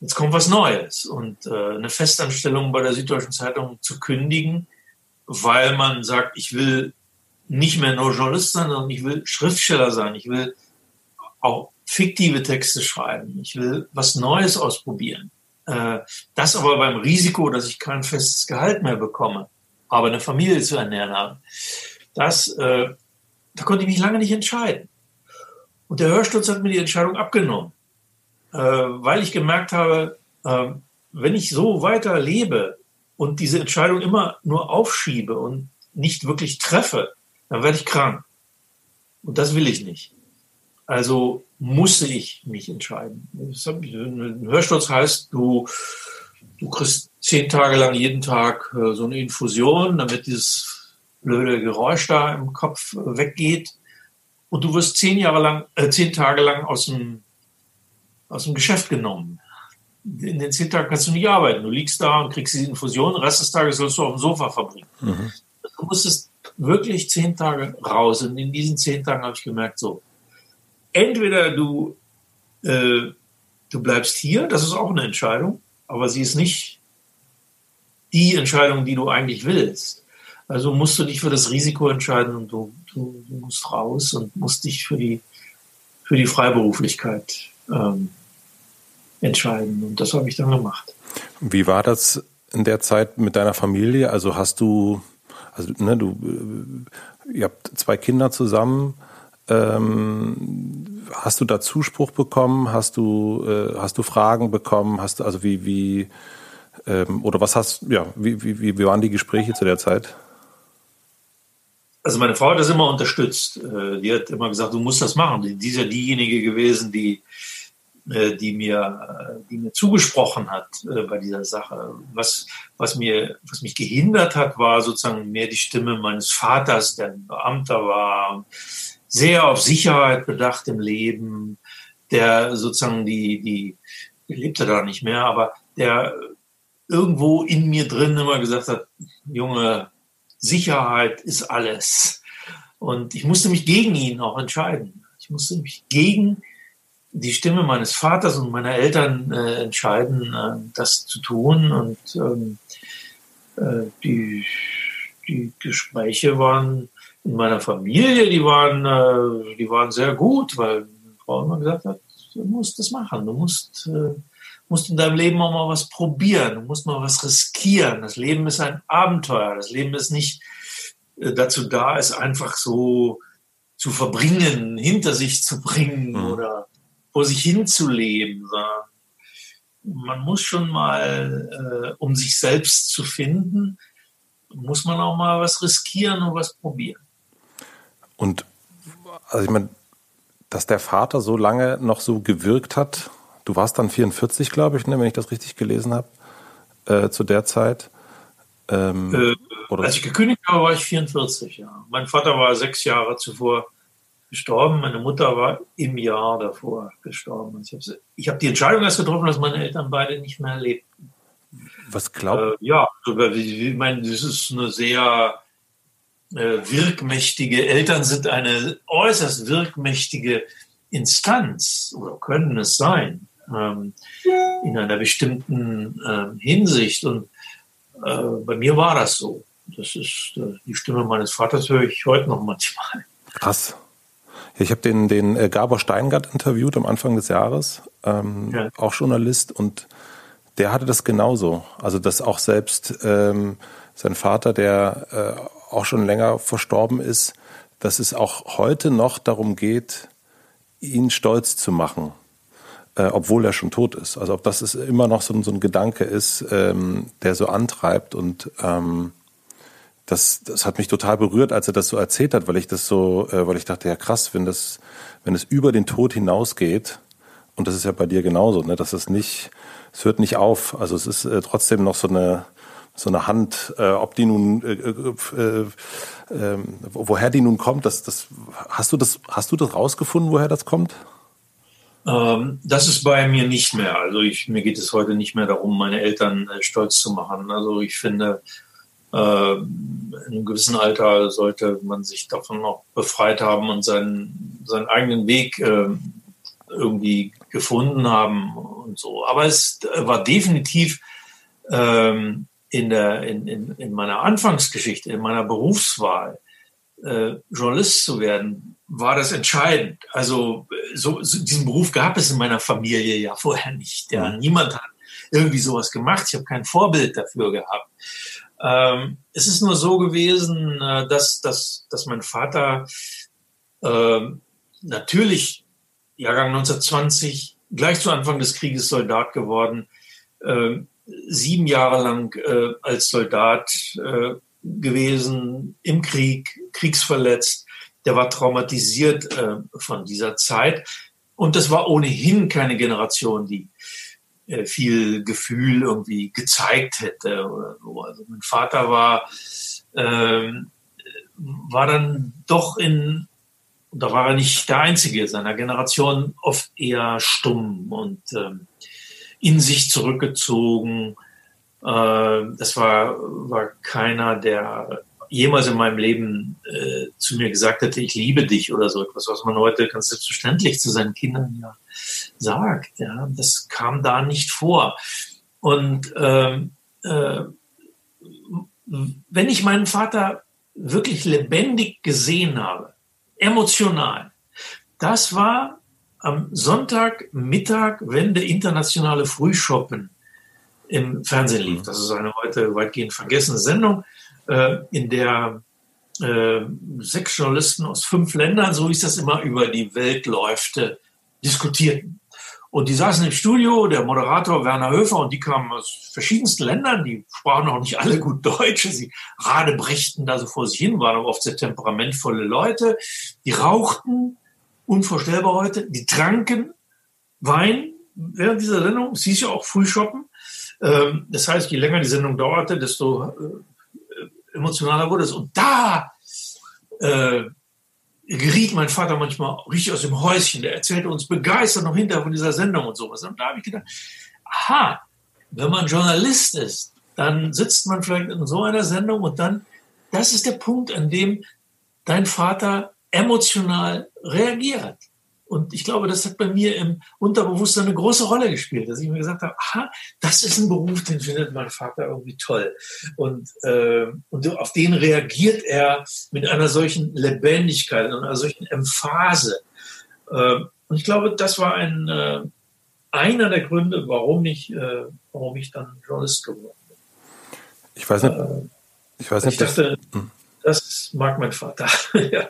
jetzt kommt was Neues. Und äh, eine Festanstellung bei der Süddeutschen Zeitung zu kündigen, weil man sagt, ich will nicht mehr nur Journalist sein, sondern ich will Schriftsteller sein. Ich will auch fiktive Texte schreiben. Ich will was Neues ausprobieren. Äh, das aber beim Risiko, dass ich kein festes Gehalt mehr bekomme, aber eine Familie zu ernähren habe. Das, äh, da konnte ich mich lange nicht entscheiden. Und der Hörsturz hat mir die Entscheidung abgenommen, äh, weil ich gemerkt habe, äh, wenn ich so weiter lebe und diese Entscheidung immer nur aufschiebe und nicht wirklich treffe, dann werde ich krank. Und das will ich nicht. Also musste ich mich entscheiden. Ein Hörsturz heißt, du, du kriegst zehn Tage lang jeden Tag äh, so eine Infusion, damit dieses blöde Geräusch da im Kopf weggeht. Und du wirst zehn Jahre lang, äh, zehn Tage lang aus dem, aus dem Geschäft genommen. In den zehn Tagen kannst du nicht arbeiten. Du liegst da und kriegst diese Infusion. Den Rest des Tages sollst du auf dem Sofa verbringen. Mhm. Du musstest wirklich zehn Tage raus. Und in diesen zehn Tagen habe ich gemerkt, so, entweder du, äh, du bleibst hier, das ist auch eine Entscheidung, aber sie ist nicht die Entscheidung, die du eigentlich willst. Also musst du dich für das Risiko entscheiden und du, du, du musst raus und musst dich für die, für die Freiberuflichkeit ähm, entscheiden. Und das habe ich dann gemacht. Wie war das in der Zeit mit deiner Familie? Also hast du, also ne, du, äh, ihr habt zwei Kinder zusammen. Ähm, hast du da Zuspruch bekommen? Hast du, äh, hast du Fragen bekommen? Hast du, also wie, wie, ähm, oder was hast, ja, wie, wie, wie waren die Gespräche zu der Zeit? Also meine Frau hat das immer unterstützt. Äh, die hat immer gesagt, du musst das machen. Die ist ja diejenige gewesen, die, äh, die mir, äh, die mir zugesprochen hat bei dieser Sache. Was, was mir, was mich gehindert hat, war sozusagen mehr die Stimme meines Vaters, der ein Beamter war sehr auf Sicherheit bedacht im Leben, der sozusagen die, die, die lebte da nicht mehr, aber der irgendwo in mir drin immer gesagt hat, Junge, Sicherheit ist alles. Und ich musste mich gegen ihn auch entscheiden. Ich musste mich gegen die Stimme meines Vaters und meiner Eltern äh, entscheiden, äh, das zu tun. Und ähm, äh, die, die Gespräche waren in meiner Familie, die waren, äh, die waren sehr gut, weil Frau immer gesagt hat, du musst das machen, du musst, äh, musst in deinem Leben auch mal was probieren, du musst mal was riskieren. Das Leben ist ein Abenteuer, das Leben ist nicht äh, dazu da, es einfach so zu verbringen, hinter sich zu bringen mhm. oder vor sich hinzuleben. Man muss schon mal, äh, um sich selbst zu finden, muss man auch mal was riskieren und was probieren. Und also ich meine, dass der Vater so lange noch so gewirkt hat, du warst dann 44, glaube ich, ne, wenn ich das richtig gelesen habe, äh, zu der Zeit. Ähm, äh? Als ich gekündigt habe, war ich 44, ja. Mein Vater war sechs Jahre zuvor gestorben, meine Mutter war im Jahr davor gestorben. Ich habe hab die Entscheidung erst getroffen, dass meine Eltern beide nicht mehr lebten. Was glaubt? Äh, ja, ich meine, das ist eine sehr wirkmächtige Eltern sind eine äußerst wirkmächtige Instanz oder können es sein ähm, in einer bestimmten äh, Hinsicht. Und äh, bei mir war das so. Das ist äh, die Stimme meines Vaters höre ich heute noch manchmal. Krass. Ich habe den, den äh, Gabor Steingart interviewt am Anfang des Jahres, ähm, ja. auch Journalist, und der hatte das genauso. Also dass auch selbst ähm, sein Vater, der äh, auch schon länger verstorben ist, dass es auch heute noch darum geht, ihn stolz zu machen, äh, obwohl er schon tot ist. Also ob das ist immer noch so, so ein Gedanke ist, ähm, der so antreibt und ähm, das, das hat mich total berührt, als er das so erzählt hat, weil ich das so, äh, weil ich dachte, ja krass, wenn das, wenn es über den Tod hinausgeht, und das ist ja bei dir genauso, ne, dass es nicht, es hört nicht auf. Also es ist äh, trotzdem noch so eine, so eine Hand, äh, ob die nun, äh, äh, äh, woher die nun kommt, das, das, hast du das, hast du das rausgefunden, woher das kommt? Ähm, das ist bei mir nicht mehr. Also ich, mir geht es heute nicht mehr darum, meine Eltern äh, stolz zu machen. Also ich finde, äh, in einem gewissen Alter sollte man sich davon auch befreit haben und seinen, seinen eigenen Weg irgendwie gefunden haben und so. Aber es war definitiv ähm, in, der, in, in, in meiner Anfangsgeschichte, in meiner Berufswahl, äh, Journalist zu werden, war das entscheidend. Also so, so, diesen Beruf gab es in meiner Familie ja vorher nicht. Ja. Mhm. Niemand hat irgendwie sowas gemacht. Ich habe kein Vorbild dafür gehabt. Ähm, es ist nur so gewesen, äh, dass, dass, dass mein Vater äh, natürlich Jahrgang 1920 gleich zu Anfang des Krieges Soldat geworden, äh, sieben Jahre lang äh, als Soldat äh, gewesen, im Krieg, kriegsverletzt. Der war traumatisiert äh, von dieser Zeit. Und das war ohnehin keine Generation, die äh, viel Gefühl irgendwie gezeigt hätte oder so. Also mein Vater war, äh, war dann doch in, da war er nicht der Einzige seiner Generation, oft eher stumm und äh, in sich zurückgezogen. Äh, das war, war keiner, der jemals in meinem Leben äh, zu mir gesagt hätte, ich liebe dich oder so etwas, was man heute ganz selbstverständlich zu seinen Kindern ja sagt. Ja, das kam da nicht vor. Und ähm, äh, wenn ich meinen Vater wirklich lebendig gesehen habe, emotional, das war am Sonntagmittag, wenn der internationale Frühschoppen im Fernsehen lief. Das ist eine heute weitgehend vergessene Sendung, äh, in der äh, sechs Journalisten aus fünf Ländern, so ist das immer, über die Welt läufte, diskutierten. Und die saßen im Studio, der Moderator Werner Höfer, und die kamen aus verschiedensten Ländern, die sprachen auch nicht alle gut Deutsch, sie radebrechten da so vor sich hin, waren aber oft sehr temperamentvolle Leute, die rauchten, unvorstellbar heute, die tranken Wein während dieser Sendung, es hieß ja auch Frühshoppen. Ähm, das heißt, je länger die Sendung dauerte, desto äh, emotionaler wurde es. Und da äh, geriet mein Vater manchmal richtig aus dem Häuschen. Der erzählte uns begeistert noch hinterher von dieser Sendung und sowas. Und da habe ich gedacht, aha, wenn man Journalist ist, dann sitzt man vielleicht in so einer Sendung und dann, das ist der Punkt, an dem dein Vater emotional reagiert. Und ich glaube, das hat bei mir im Unterbewusstsein eine große Rolle gespielt, dass ich mir gesagt habe, aha, das ist ein Beruf, den findet mein Vater irgendwie toll. Und, äh, und auf den reagiert er mit einer solchen Lebendigkeit und einer solchen Emphase. Äh, und ich glaube, das war ein, äh, einer der Gründe, warum ich, äh, warum ich dann Journalist geworden bin. Ich weiß nicht. Äh, ich weiß nicht. Ich dachte, das, hm. das mag mein Vater. (laughs) ja.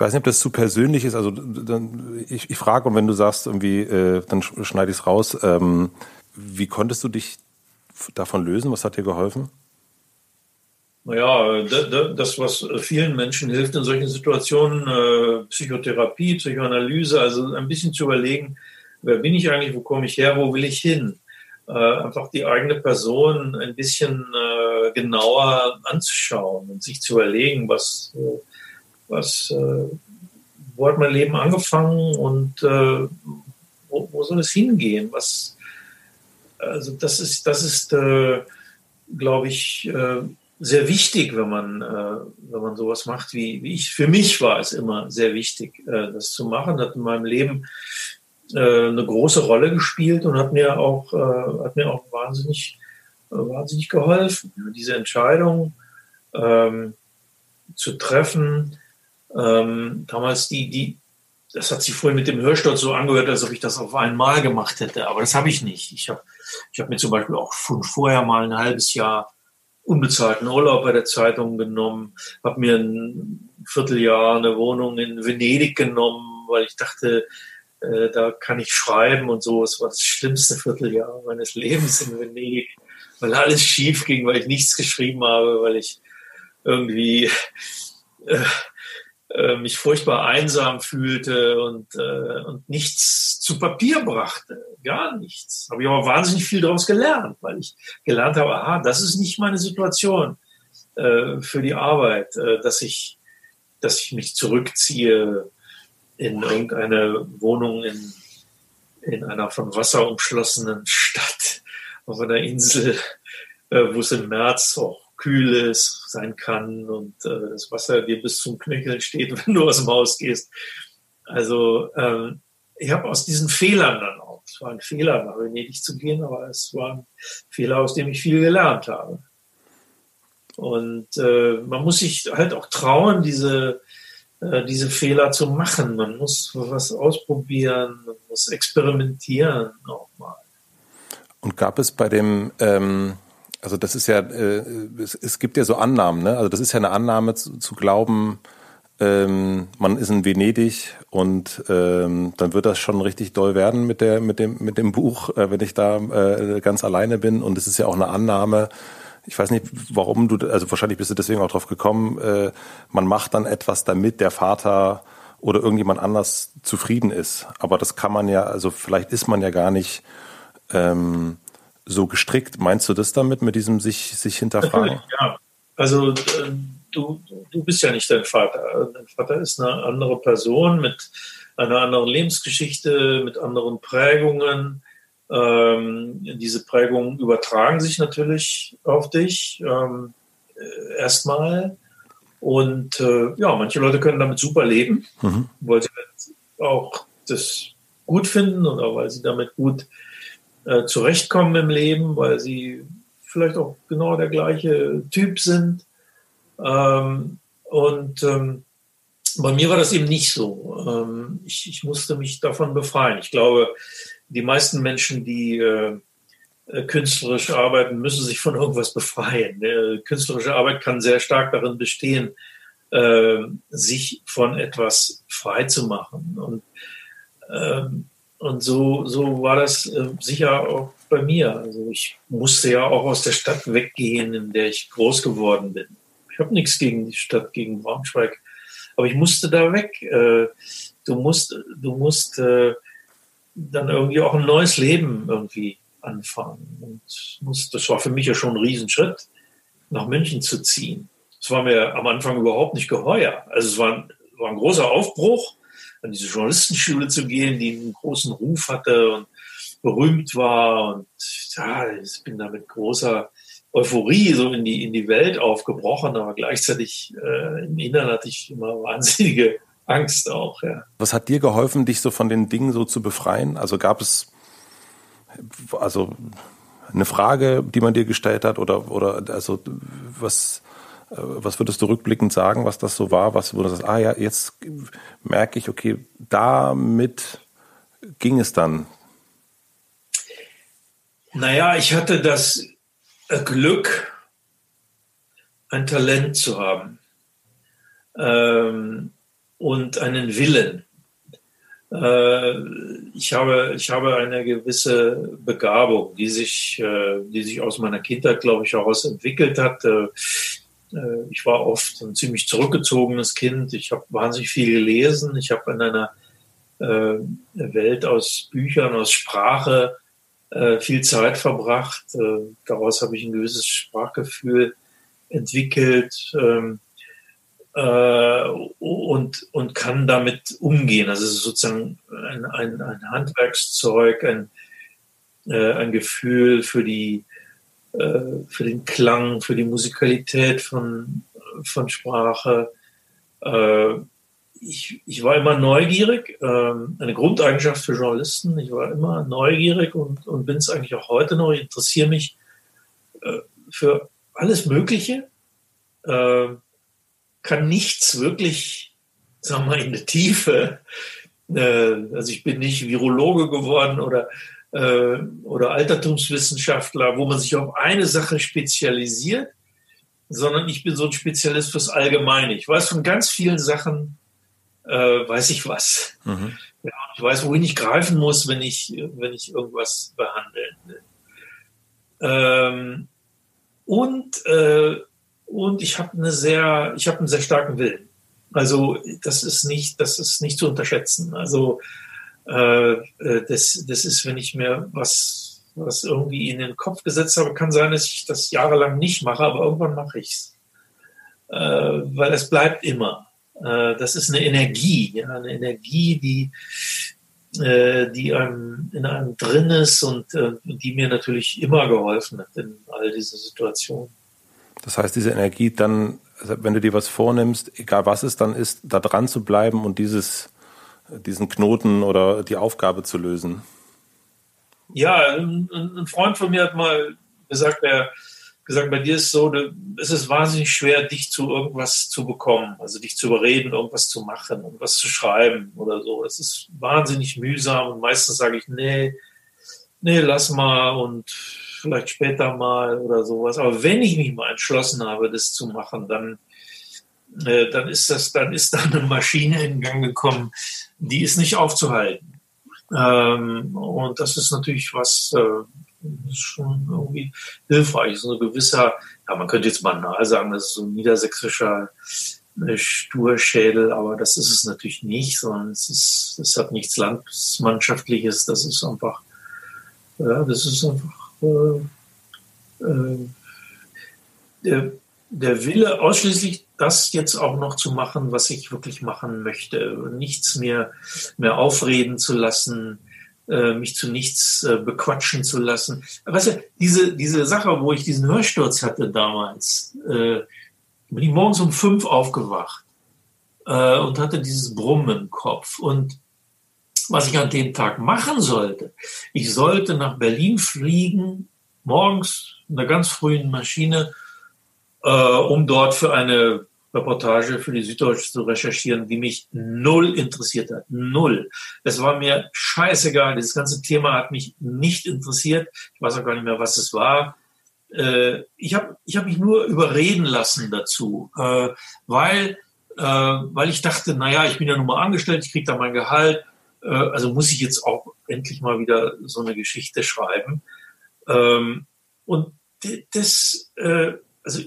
Ich weiß nicht, ob das zu persönlich ist. Also dann, ich, ich frage und wenn du sagst irgendwie, äh, dann schneide ich es raus. Ähm, wie konntest du dich davon lösen? Was hat dir geholfen? Naja, das, was vielen Menschen hilft in solchen Situationen, äh, Psychotherapie, Psychoanalyse, also ein bisschen zu überlegen, wer bin ich eigentlich, wo komme ich her, wo will ich hin? Äh, einfach die eigene Person ein bisschen äh, genauer anzuschauen und sich zu überlegen, was, was, äh, wo hat mein Leben angefangen und äh, wo, wo, soll es hingehen? Was, also das ist, das ist, äh, glaube ich, äh, sehr wichtig, wenn man, äh, wenn man sowas macht, wie, wie ich. Für mich war es immer sehr wichtig, äh, das zu machen. Das hat in meinem Leben eine große Rolle gespielt und hat mir auch, hat mir auch wahnsinnig, wahnsinnig geholfen. Diese Entscheidung ähm, zu treffen, ähm, damals die, die, das hat sich vorhin mit dem Hörsturz so angehört, als ob ich das auf einmal gemacht hätte. Aber das habe ich nicht. Ich habe ich hab mir zum Beispiel auch schon vorher mal ein halbes Jahr unbezahlten Urlaub bei der Zeitung genommen, habe mir ein Vierteljahr eine Wohnung in Venedig genommen, weil ich dachte, äh, da kann ich schreiben und so. Es war das schlimmste Vierteljahr meines Lebens in Venedig, weil alles schief ging, weil ich nichts geschrieben habe, weil ich irgendwie äh, äh, mich furchtbar einsam fühlte und, äh, und nichts zu Papier brachte. Gar nichts. Habe ich aber wahnsinnig viel daraus gelernt, weil ich gelernt habe, aha, das ist nicht meine Situation äh, für die Arbeit, äh, dass, ich, dass ich mich zurückziehe in irgendeine Wohnung in, in einer von Wasser umschlossenen Stadt auf einer Insel, äh, wo es im März auch kühl ist, sein kann und äh, das Wasser dir bis zum Knöcheln steht, (laughs) wenn du aus dem Haus gehst. Also ähm, ich habe aus diesen Fehlern dann auch, es war ein Fehler, nach Venedig zu gehen, aber es war ein Fehler, aus dem ich viel gelernt habe. Und äh, man muss sich halt auch trauen, diese, äh, diese Fehler zu machen. Man muss was ausprobieren, man muss experimentieren auch mal. Und gab es bei dem, ähm, also das ist ja, äh, es, es, gibt ja so Annahmen, ne? Also das ist ja eine Annahme zu, zu glauben, ähm, man ist in Venedig und ähm, dann wird das schon richtig doll werden mit der mit dem mit dem Buch, äh, wenn ich da äh, ganz alleine bin. Und es ist ja auch eine Annahme. Ich weiß nicht, warum du, also wahrscheinlich bist du deswegen auch drauf gekommen. Äh, man macht dann etwas, damit der Vater oder irgendjemand anders zufrieden ist. Aber das kann man ja, also vielleicht ist man ja gar nicht ähm, so gestrickt. Meinst du das damit, mit diesem sich, sich hinterfragen? Natürlich, ja. Also äh, du, du bist ja nicht dein Vater. Dein Vater ist eine andere Person mit einer anderen Lebensgeschichte, mit anderen Prägungen. Ähm, diese Prägungen übertragen sich natürlich auf dich ähm, äh, erstmal. Und äh, ja, manche Leute können damit super leben, mhm. weil sie auch das gut finden oder weil sie damit gut äh, zurechtkommen im Leben, weil sie vielleicht auch genau der gleiche Typ sind. Ähm, und ähm, bei mir war das eben nicht so. Ähm, ich, ich, musste mich davon befreien. Ich glaube, die meisten Menschen, die äh, äh künstlerisch arbeiten, müssen sich von irgendwas befreien. Äh, künstlerische Arbeit kann sehr stark darin bestehen, äh, sich von etwas frei zu machen. Und, ähm, und so, so war das äh, sicher auch bei mir. Also ich musste ja auch aus der Stadt weggehen, in der ich groß geworden bin habe nichts gegen die Stadt, gegen Braunschweig. Aber ich musste da weg. Äh, du musst, du musst äh, dann irgendwie auch ein neues Leben irgendwie anfangen. Und muss, das war für mich ja schon ein Riesenschritt, nach München zu ziehen. Das war mir am Anfang überhaupt nicht geheuer. Also es war war ein großer Aufbruch, an diese Journalistenschule zu gehen, die einen großen Ruf hatte und berühmt war. Und ja, ich bin da mit großer Euphorie so in die, in die Welt aufgebrochen, aber gleichzeitig äh, im Inneren hatte ich immer wahnsinnige Angst auch. Ja. Was hat dir geholfen, dich so von den Dingen so zu befreien? Also gab es also eine Frage, die man dir gestellt hat oder oder also was was würdest du rückblickend sagen, was das so war, was wo du sagst, ah ja, jetzt merke ich, okay, damit ging es dann. Naja, ich hatte das Glück, ein Talent zu haben ähm, und einen Willen. Äh, ich, habe, ich habe eine gewisse Begabung, die sich, äh, die sich aus meiner Kindheit, glaube ich, heraus entwickelt hat. Äh, äh, ich war oft ein ziemlich zurückgezogenes Kind. Ich habe wahnsinnig viel gelesen. Ich habe in einer äh, Welt aus Büchern, aus Sprache äh, viel Zeit verbracht. Äh, daraus habe ich ein gewisses Sprachgefühl entwickelt ähm, äh, und, und kann damit umgehen. Also es ist sozusagen ein, ein, ein Handwerkszeug, ein, äh, ein Gefühl für die äh, für den Klang, für die Musikalität von, von Sprache. Äh, ich, ich war immer neugierig, ähm, eine Grundeigenschaft für Journalisten. Ich war immer neugierig und, und bin es eigentlich auch heute noch. Ich interessiere mich äh, für alles Mögliche, äh, kann nichts wirklich, sagen wir mal, in der Tiefe. Äh, also ich bin nicht Virologe geworden oder, äh, oder Altertumswissenschaftler, wo man sich auf eine Sache spezialisiert, sondern ich bin so ein Spezialist fürs Allgemeine. Ich weiß von ganz vielen Sachen, äh, weiß ich was. Mhm. Ja, ich weiß, wohin ich greifen muss, wenn ich, wenn ich irgendwas behandeln will. Ähm, und, äh, und ich habe eine sehr, ich habe einen sehr starken Willen. Also das ist nicht, das ist nicht zu unterschätzen. Also äh, äh das, das ist, wenn ich mir was, was irgendwie in den Kopf gesetzt habe, kann sein, dass ich das jahrelang nicht mache, aber irgendwann mache ich's, äh, weil es bleibt immer. Äh, das ist eine Energie, ja, eine Energie, die, äh, die einem, in einem drin ist und äh, die mir natürlich immer geholfen hat in all diesen Situationen. Das heißt, diese Energie dann, wenn du dir was vornimmst, egal was es dann ist, da dran zu bleiben und dieses, diesen Knoten oder die Aufgabe zu lösen. Ja, ein, ein Freund von mir hat mal gesagt, er gesagt, bei dir ist so, es ist wahnsinnig schwer, dich zu irgendwas zu bekommen, also dich zu überreden, irgendwas zu machen, irgendwas zu schreiben oder so. Es ist wahnsinnig mühsam und meistens sage ich, nee, nee, lass mal und vielleicht später mal oder sowas. Aber wenn ich mich mal entschlossen habe, das zu machen, dann, äh, dann ist das, dann ist da eine Maschine in Gang gekommen, die ist nicht aufzuhalten. Ähm, und das ist natürlich was, äh, schon irgendwie hilfreich. So ein gewisser, ja, man könnte jetzt banal sagen, das ist so ein niedersächsischer äh, Sturschädel, aber das ist es natürlich nicht, sondern es ist, es hat nichts Landsmannschaftliches, das ist einfach, ja, das ist einfach äh, äh, der, der Wille, ausschließlich das jetzt auch noch zu machen, was ich wirklich machen möchte. Nichts mehr, mehr aufreden zu lassen, äh, mich zu nichts äh, bequatschen zu lassen. Weißt du, diese, diese Sache, wo ich diesen Hörsturz hatte damals, äh, bin ich morgens um fünf aufgewacht und hatte dieses Brummen im Kopf. Und was ich an dem Tag machen sollte, ich sollte nach Berlin fliegen, morgens in einer ganz frühen Maschine, äh, um dort für eine Reportage für die Süddeutsche zu recherchieren, die mich null interessiert hat. Null. Es war mir scheißegal. Dieses ganze Thema hat mich nicht interessiert. Ich weiß auch gar nicht mehr, was es war. Äh, ich habe ich hab mich nur überreden lassen dazu, äh, weil, äh, weil ich dachte, naja, ich bin ja nun mal angestellt, ich kriege da mein Gehalt. Äh, also muss ich jetzt auch endlich mal wieder so eine Geschichte schreiben. Ähm, und das, äh, also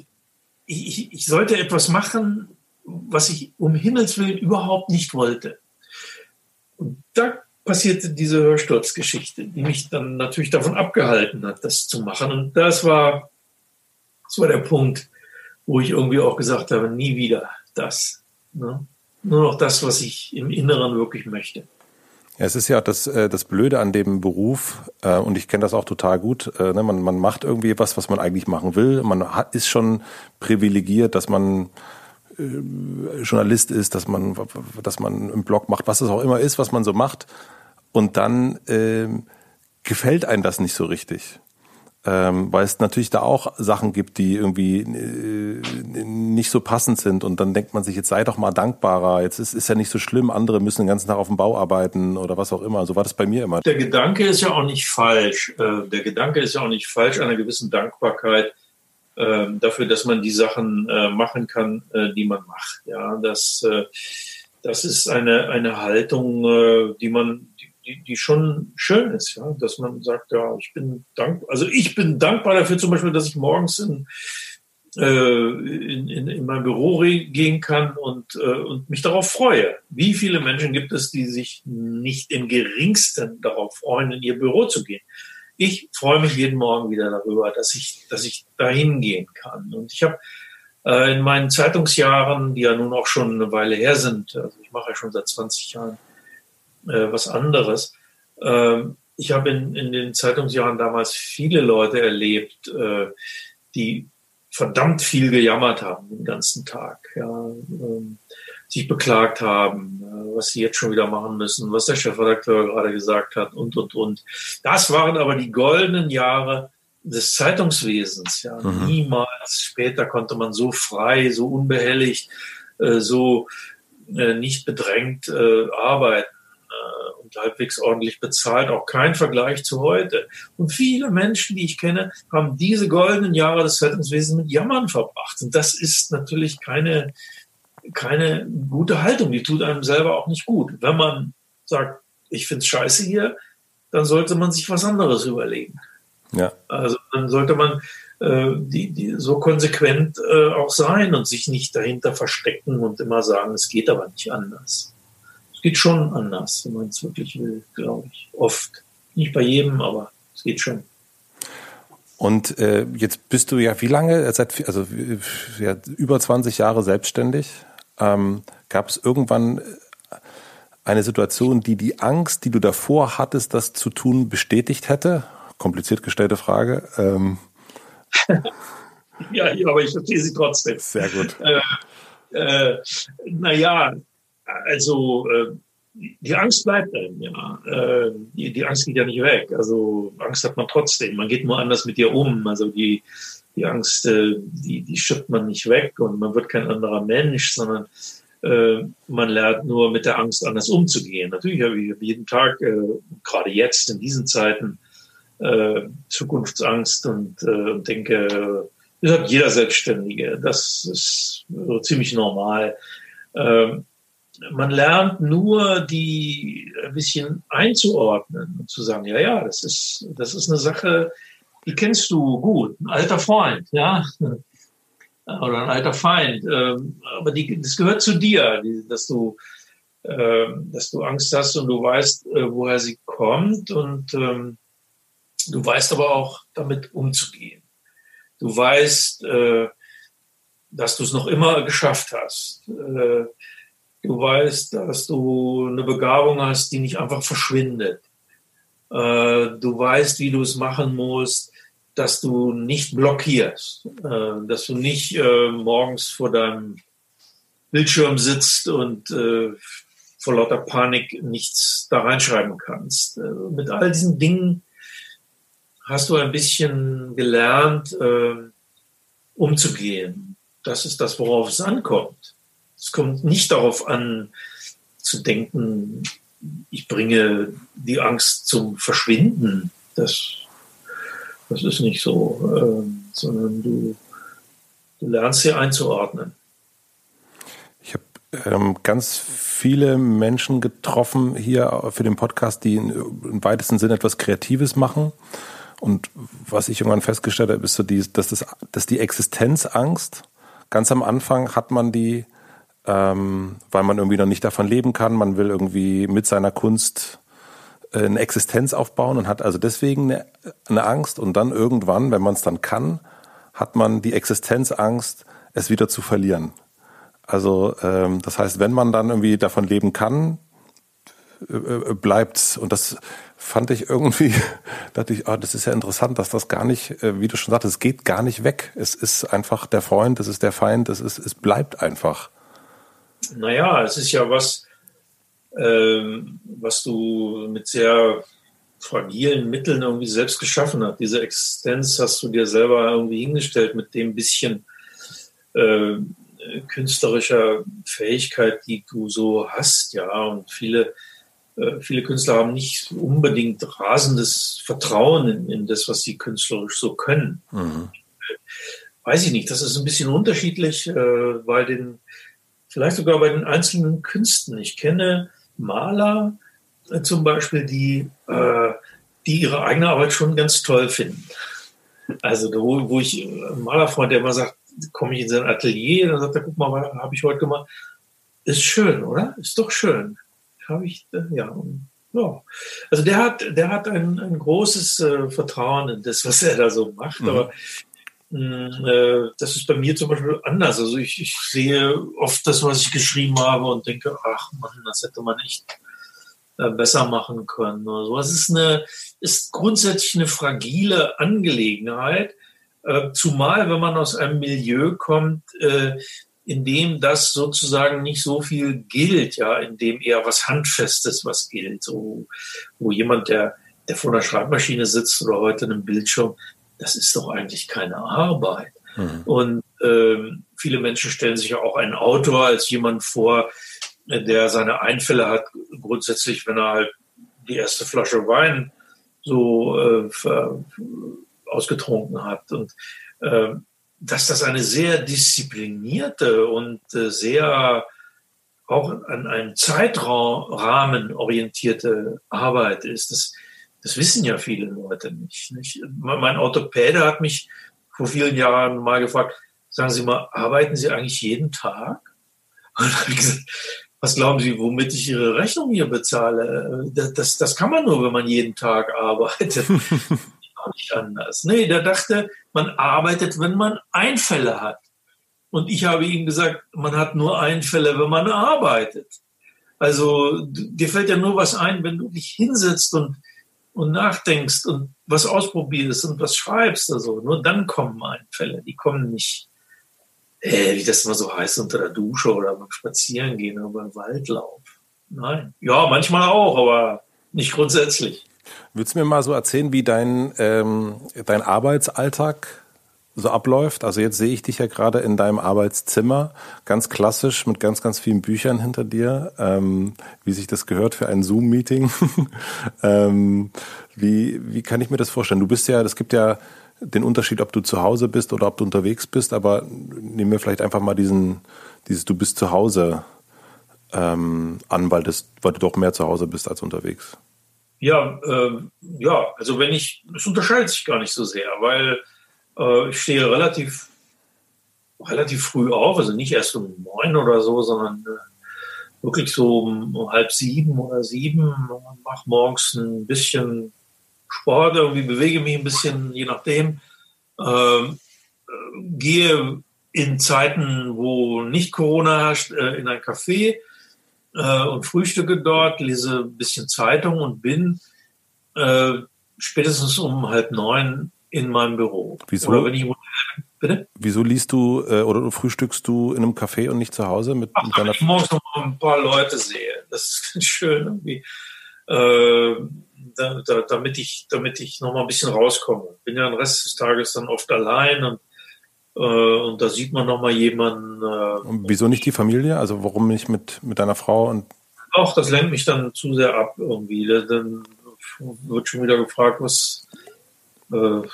ich, ich sollte etwas machen, was ich um Himmels Willen überhaupt nicht wollte. Und da passierte diese Hörsturzgeschichte, die mich dann natürlich davon abgehalten hat, das zu machen. Und das war, das war der Punkt, wo ich irgendwie auch gesagt habe, nie wieder das. Ne? Nur noch das, was ich im Inneren wirklich möchte. Ja, es ist ja das, äh, das Blöde an dem Beruf, äh, und ich kenne das auch total gut, äh, ne, man, man macht irgendwie was, was man eigentlich machen will. Man hat, ist schon privilegiert, dass man Journalist ist, dass man, dass man einen Blog macht, was es auch immer ist, was man so macht. Und dann äh, gefällt einem das nicht so richtig ähm, weil es natürlich da auch Sachen gibt, die irgendwie äh, nicht so passend sind und dann denkt man sich, jetzt sei doch mal dankbarer, jetzt ist, ist ja nicht so schlimm, andere müssen den ganzen Tag auf dem Bau arbeiten oder was auch immer. So war das bei mir immer. Der Gedanke ist ja auch nicht falsch. Äh, der Gedanke ist ja auch nicht falsch, einer gewissen Dankbarkeit äh, dafür, dass man die Sachen äh, machen kann, äh, die man macht. Ja, das, äh, das ist eine, eine Haltung, die man, die, die schon schön ist, ja, dass man sagt, ja, ich bin dankbar, also ich bin dankbar dafür zum Beispiel, dass ich morgens in, äh, in, in, in mein Büro gehen kann und, äh, und mich darauf freue. Wie viele Menschen gibt es, die sich nicht im geringsten darauf freuen, in ihr Büro zu gehen? Ich freue mich jeden Morgen wieder darüber, dass ich, dass ich dahin gehen kann. Und ich habe äh, in meinen Zeitungsjahren, die ja nun auch schon eine Weile her sind, also ich mache ja schon seit 20 Jahren äh, was anderes. Ähm, ich habe in, in den Zeitungsjahren damals viele Leute erlebt, äh, die verdammt viel gejammert haben den ganzen Tag, ja, ähm, sich beklagt haben, äh, was sie jetzt schon wieder machen müssen, was der Chefredakteur gerade gesagt hat und, und, und. Das waren aber die goldenen Jahre des Zeitungswesens. Ja. Mhm. Niemals später konnte man so frei, so unbehelligt, äh, so äh, nicht bedrängt äh, arbeiten halbwegs ordentlich bezahlt, auch kein Vergleich zu heute. Und viele Menschen, die ich kenne, haben diese goldenen Jahre des Rettungswesens mit Jammern verbracht. Und das ist natürlich keine, keine gute Haltung. Die tut einem selber auch nicht gut. Wenn man sagt, ich finde es scheiße hier, dann sollte man sich was anderes überlegen. Ja. Also dann sollte man äh, die, die so konsequent äh, auch sein und sich nicht dahinter verstecken und immer sagen, es geht aber nicht anders geht schon anders, wenn man es wirklich will, glaube ich. Oft. Nicht bei jedem, aber es geht schon. Und äh, jetzt bist du ja wie lange? Seit also ja, über 20 Jahre selbstständig. Ähm, Gab es irgendwann eine Situation, die die Angst, die du davor hattest, das zu tun, bestätigt hätte? Kompliziert gestellte Frage. Ähm. (laughs) Ja, aber ich verstehe Sie trotzdem. Sehr gut. Äh, äh, naja, also äh, die Angst bleibt einem, ja. Äh, die, die Angst geht ja nicht weg. Also Angst hat man trotzdem. Man geht nur anders mit ihr um. Also die, die Angst, äh, die, die schüttet man nicht weg und man wird kein anderer Mensch, sondern äh, man lernt nur mit der Angst anders umzugehen. Natürlich habe ich jeden Tag, äh, gerade jetzt in diesen Zeiten, äh, Zukunftsangst und äh, denke, das hat jeder Selbstständige. Das ist so ziemlich normal. Ähm, man lernt nur, die ein bisschen einzuordnen und zu sagen, ja, ja, das ist, das ist eine Sache, die kennst du gut, ein alter Freund, ja, (laughs) oder ein alter Feind, ähm, aber die, das gehört zu dir, dass du, ähm, dass du Angst hast und du weißt, äh, woher sie kommt und ähm, du weißt aber auch, damit umzugehen. Du weißt, äh, dass du es noch immer geschafft hast. Äh, du weißt, dass du eine Begabung hast, die nicht einfach verschwindet. Du weißt, wie du es machen musst, dass du nicht blockierst, äh, dass du nicht äh, morgens vor deinem Bildschirm sitzt und äh, vor lauter Panik nichts da reinschreiben kannst. Äh, mit all diesen Dingen hast du ein bisschen gelernt, äh, umzugehen. Das ist das, worauf es ankommt. Es kommt nicht darauf an, zu denken, ich bringe die Angst zum Verschwinden. Das das ist nicht so, äh, sondern du, du lernst sie einzuordnen. Ich habe ähm, ganz viele Menschen getroffen hier für den Podcast, die in, im weitesten Sinne etwas Kreatives machen. Und was ich irgendwann festgestellt habe, ist so die, dass, das, dass die Existenzangst, ganz am Anfang hat man die, ähm, weil man irgendwie noch nicht davon leben kann, man will irgendwie mit seiner Kunst äh, eine Existenz aufbauen und hat also deswegen eine, eine Angst und dann irgendwann, wenn man es dann kann, hat man die Existenzangst, es wieder zu verlieren. Also ähm, das heißt, wenn man dann irgendwie davon leben kann, äh, äh bleibt's und das fand ich irgendwie, (laughs) dachte ich, oh, das ist ja interessant, dass das gar nicht, äh, wie du schon sagtest, es geht gar nicht weg. Es ist einfach der Freund, es ist der Feind, es ist, es bleibt einfach. Naja, es ist ja was, ähm, was du mit sehr fragilen Mitteln irgendwie selbst geschaffen hast. Diese Existenz hast du dir selber irgendwie hingestellt mit dem bisschen äh, künstlerischer Fähigkeit, die du so hast, ja. Und viele, äh, viele Künstler haben nicht unbedingt rasendes Vertrauen in, in das, was sie künstlerisch so können. Mhm. Weiß ich nicht, das ist ein bisschen unterschiedlich äh, bei den, vielleicht sogar bei den einzelnen Künsten. Ich kenne Maler äh, zum Beispiel, die, äh, die ihre eigene Arbeit schon ganz toll finden. Also wo, wo ich, ein Malerfreund, der immer sagt, komme ich in sein Atelier, dann sagt er, guck mal, was habe ich heute gemacht. Ist schön, oder? Ist doch schön. Habe ich, äh, ja, ja. Also der hat, der hat ein, ein großes äh, Vertrauen in das, was er da so macht. Mhm. Aber äh, das ist bei mir zum Beispiel anders. Also ich, ich, sehe oft das, was ich geschrieben habe und denke, ach man, das hätte man echt äh, besser machen können. Also es ist eine, ist grundsätzlich eine fragile Angelegenheit, äh, zumal wenn man aus einem Milieu kommt, in dem das sozusagen nicht so viel gilt, ja, in dem eher was Handfestes was gilt, so, wo jemand, der, der vor einer Schreibmaschine sitzt oder heute einem Bildschirm, das ist doch eigentlich keine Arbeit. Mhm. Und ähm, viele Menschen stellen sich ja auch einen Autor als jemand vor, der seine Einfälle hat, grundsätzlich, wenn er halt die erste Flasche Wein so äh, ausgetrunken hat. Und äh, dass das eine sehr disziplinierte und äh, sehr auch an einem Zeitrahmen orientierte Arbeit ist, das das wissen ja viele Leute nicht, nicht. Mein Orthopäde hat mich vor vielen Jahren mal gefragt, sagen Sie mal, arbeiten Sie eigentlich jeden Tag? Und dann habe ich gesagt, was glauben Sie, womit ich Ihre Rechnung hier bezahle? Das, das, das kann man nur, wenn man jeden Tag arbeitet. (laughs) Auch nicht anders. Nee, der dachte, man arbeitet, wenn man Einfälle hat. Und ich habe ihm gesagt, man hat nur Einfälle, wenn man arbeitet. Also dir fällt ja nur was ein, wenn du dich hinsetzt und und nachdenkst und was ausprobierst und was schreibst, also nur dann kommen Einfälle. Die kommen nicht, äh, wie das immer so heißt, unter der Dusche oder beim Spazierengehen oder beim Waldlauf. Nein. Ja, manchmal auch, aber nicht grundsätzlich. Willst du mir mal so erzählen, wie dein, ähm, dein Arbeitsalltag so abläuft. Also jetzt sehe ich dich ja gerade in deinem Arbeitszimmer, ganz klassisch mit ganz, ganz vielen Büchern hinter dir, ähm, wie sich das gehört für ein Zoom-Meeting. (laughs) ähm, wie, wie kann ich mir das vorstellen? Du bist ja, es gibt ja den Unterschied, ob du zu Hause bist oder ob du unterwegs bist, aber nehmen wir vielleicht einfach mal diesen, dieses Du bist zu Hause ähm, an, weil, das, weil du doch mehr zu Hause bist als unterwegs. Ja, ähm, ja, also wenn ich, es unterscheidet sich gar nicht so sehr, weil äh, ich stehe relativ, relativ früh auf, also nicht erst um neun oder so, sondern äh, wirklich so um, um, halb sieben oder sieben. Mache morgens ein bisschen Sport, irgendwie bewege mich ein bisschen, je nachdem. Ähm, äh, gehe in Zeiten, wo nicht Corona herrscht, äh, in ein Café äh, und frühstücke dort, lese ein bisschen Zeitung und bin äh, spätestens um halb neun in meinem Büro. Wieso? Oder wenn ich Bitte? Wieso liest du äh, oder frühstückst du in einem Café und nicht zu Hause mit, Ach, mit deiner ich morgens noch mal ein paar Leute sehe. Das ist (laughs) ganz schön irgendwie. Äh, da, da, damit ich, damit ich noch mal ein bisschen rauskomme. Bin ja den Rest des Tages dann oft allein und äh, und da sieht man noch mal jemanden. Äh, und wieso nicht die Familie? Also warum nicht mit mit deiner Frau und? Auch das lenkt mich dann zu sehr ab irgendwie. Dann wird schon wieder gefragt, was äh,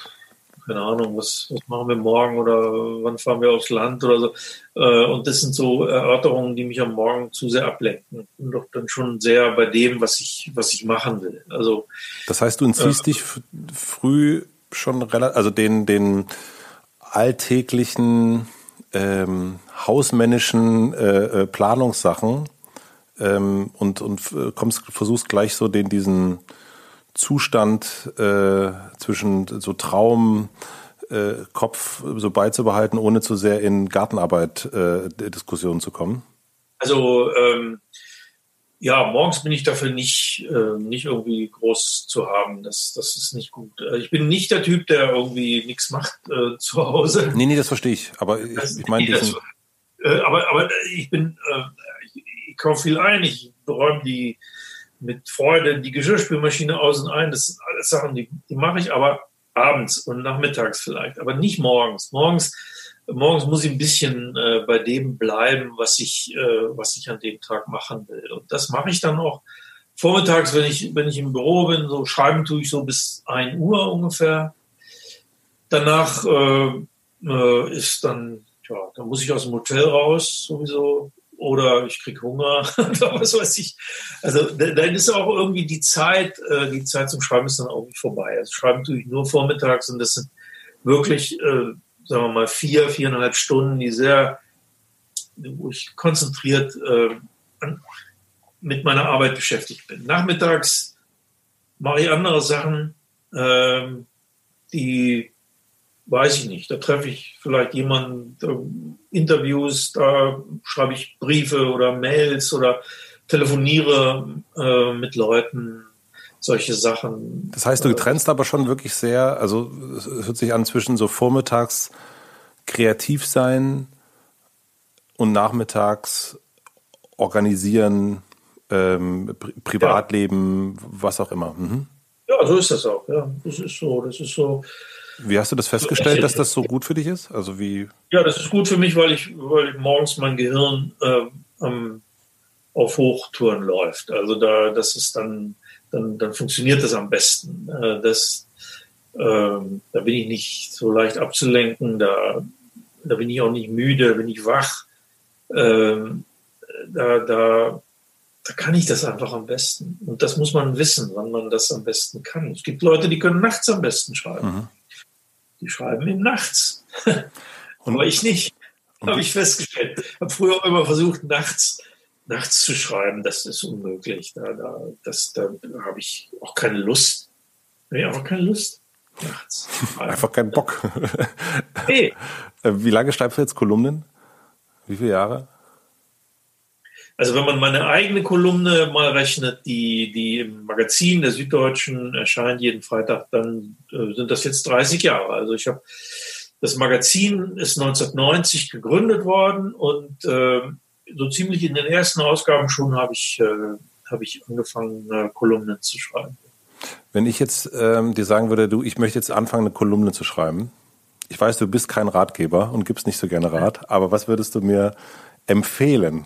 keine Ahnung, was, was machen wir morgen oder wann fahren wir aufs Land oder so. Äh, und das sind so Erörterungen, die mich am Morgen zu sehr ablenken. Und doch dann schon sehr bei dem, was ich, was ich machen will. Also, das heißt, du entziehst äh, dich früh schon relativ, also den, den alltäglichen ähm, hausmännischen äh, äh Planungssachen ähm, und, und kommst, versuchst gleich so den, diesen Zustand äh, zwischen so Traum, äh, Kopf so beizubehalten, ohne zu sehr in Gartenarbeit äh, Diskussionen zu kommen? Also ähm, ja, morgens bin ich dafür nicht, äh, nicht irgendwie groß zu haben. Das, das ist nicht gut. Äh, ich bin nicht der Typ, der irgendwie nichts macht äh, zu Hause. Nee, nee, das verstehe ich. Aber ich, ich meine diesen... äh, aber, aber ich bin, äh, ich, ich kaufe viel ein. Ich räume die mit Freude die Geschirrspülmaschine aus und ein. Das sind alles Sachen, die, die mache ich aber abends und nachmittags vielleicht, aber nicht morgens. Morgens, morgens muss ich ein bisschen äh, bei dem bleiben, was ich, äh, was ich an dem Tag machen will. Und das mache ich dann auch vormittags, wenn ich, wenn ich im Büro bin. So schreiben tue ich so bis ein Uhr ungefähr. Danach äh, äh, ist dann, ja, dann muss ich aus dem Hotel raus sowieso oder ich krieg Hunger (laughs) oder was weiß ich. Also dann ist auch irgendwie die Zeit, äh, die Zeit zum Schreiben ist dann nicht vorbei. Also schreiben tue ich nur vormittags und das sind wirklich, äh, sagen wir mal, vier, viereinhalb Stunden, die sehr, wo ich konzentriert äh, mit meiner Arbeit beschäftigt bin. Nachmittags mache ich andere Sachen, ähm, die weiß ich nicht. Da treffe ich vielleicht jemanden, da Interviews, da schreibe ich Briefe oder Mails oder telefoniere äh, mit Leuten, solche Sachen. Das heißt, du trennst aber schon wirklich sehr, also es hört sich an zwischen so vormittags kreativ sein und nachmittags organisieren, ähm, Privatleben, ja. was auch immer. Mhm. Ja, so ist das auch. Ja, das ist so. Das ist so. Wie hast du das festgestellt, dass das so gut für dich ist? Also wie? Ja, das ist gut für mich, weil ich, weil morgens mein Gehirn äh, auf Hochtouren läuft. Also da, das ist dann, dann, dann funktioniert das am besten. Äh, das, äh, da bin ich nicht so leicht abzulenken. Da, da bin ich auch nicht müde, bin ich wach. Äh, da, da, da kann ich das einfach am besten. Und das muss man wissen, wann man das am besten kann. Es gibt Leute, die können nachts am besten schreiben. Mhm. Die schreiben eben nachts. (laughs) Aber ich nicht. Habe ich festgestellt. Ich habe früher auch immer versucht, nachts, nachts zu schreiben. Das ist unmöglich. Da, da, das, da habe ich auch keine Lust. Nee, einfach keine Lust. Nachts. (laughs) Einfach keinen Bock. Hey. Äh, wie lange schreibst du jetzt Kolumnen? Wie viele Jahre? Also wenn man meine eigene Kolumne mal rechnet, die, die im Magazin der Süddeutschen erscheint jeden Freitag, dann äh, sind das jetzt 30 Jahre. Also ich habe das Magazin ist 1990 gegründet worden und äh, so ziemlich in den ersten Ausgaben schon habe ich, äh, hab ich angefangen, äh, Kolumnen zu schreiben. Wenn ich jetzt ähm, dir sagen würde, du, ich möchte jetzt anfangen, eine Kolumne zu schreiben. Ich weiß, du bist kein Ratgeber und gibst nicht so gerne Rat, aber was würdest du mir empfehlen?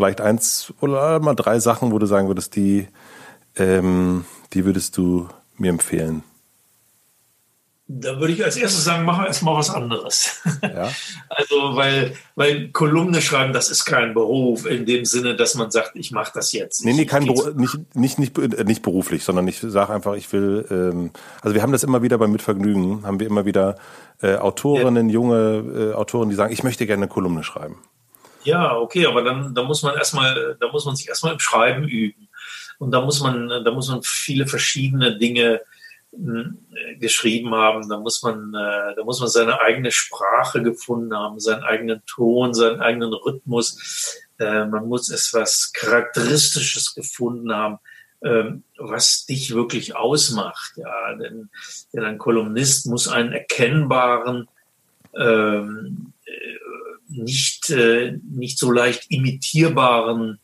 Vielleicht eins oder mal drei Sachen, wo du sagen würdest, die, ähm, die würdest du mir empfehlen. Da würde ich als erstes sagen, mach erstmal was anderes. (laughs) Ja. Also, weil, weil Kolumne schreiben, das ist kein Beruf in dem Sinne, dass man sagt, ich mache das jetzt. Nee, nee, kein Beruf, nicht, nicht, nicht, äh, nicht beruflich, sondern ich sage einfach, ich will, ähm, also wir haben das immer wieder beim Mitvergnügen, haben wir immer wieder äh, Autorinnen, ja. junge äh, Autoren, die sagen, ich möchte gerne eine Kolumne schreiben. Ja, okay, aber dann, dann muss man erstmal, da muss man sich erstmal im Schreiben üben. Und da muss man, da muss man viele verschiedene Dinge äh, geschrieben haben, da muss man, äh, da muss man seine eigene Sprache gefunden haben, seinen eigenen Ton, seinen eigenen Rhythmus. Äh, man muss etwas Charakteristisches gefunden haben, ähm, was dich wirklich ausmacht. Ja, denn, denn ein Kolumnist muss einen erkennbaren, ähm, nicht, nicht so leicht imitierbaren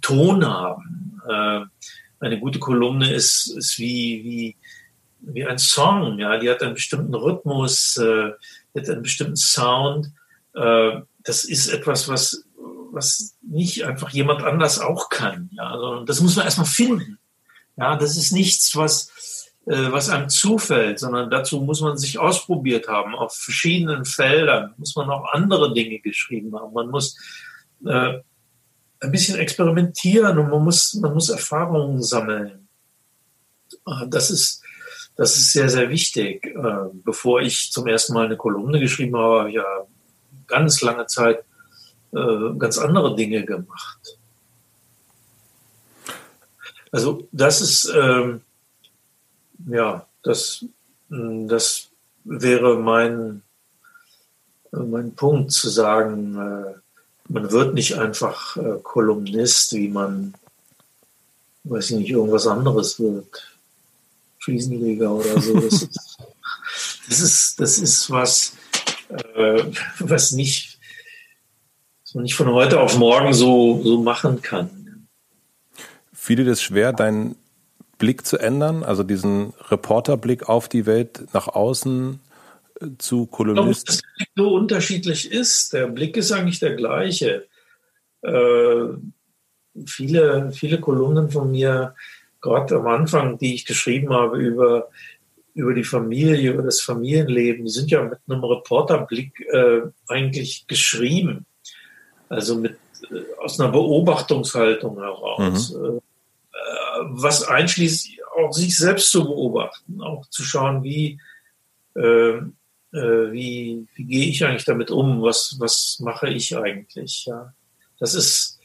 Ton haben. eine gute Kolumne ist, ist wie, wie, wie ein Song, ja, die hat einen bestimmten Rhythmus, äh, hat einen bestimmten Sound. Äh, das ist etwas, was, was nicht einfach jemand anders auch kann, ja, sondern das muss man erstmal finden. Ja, das ist nichts, was, äh, was einem zufällt, sondern dazu muss man sich ausprobiert haben. Auf verschiedenen Feldern muss man auch andere Dinge geschrieben haben. Man muss äh, ein bisschen experimentieren und man muss, man muss Erfahrungen sammeln. Äh, das ist, das ist sehr, sehr wichtig. Ähm, bevor ich zum ersten Mal eine Kolumne geschrieben habe, habe ich ja ganz lange Zeit äh, ganz andere Dinge gemacht. Also das ist, ähm, ja, das, das wäre mein, mein Punkt zu sagen, äh, man wird nicht einfach äh, Kolumnist, wie man, weiß ich nicht, irgendwas anderes wird. Fliesenleger oder so. Das (laughs) ist, das ist, das ist was, äh, was nicht, was man nicht von heute auf morgen so, so machen kann. Fiel dir das schwer, deinen Blick zu ändern, also diesen Reporterblick auf die Welt nach außen äh, zu Kolumnisten? Dass der Blick so unterschiedlich ist. Der Blick ist eigentlich der gleiche. Äh, viele, viele Kolumnen von mir gerade am Anfang, die ich geschrieben habe über, über die Familie, über das Familienleben, die sind ja mit einem Reporterblick äh, eigentlich geschrieben. Also mit, äh, aus einer Beobachtungshaltung heraus. Mhm. Was einschließt, auch sich selbst zu beobachten, auch zu schauen, wie, äh, äh, wie, wie gehe ich eigentlich damit um, was, was mache ich eigentlich. Ja. Das ist,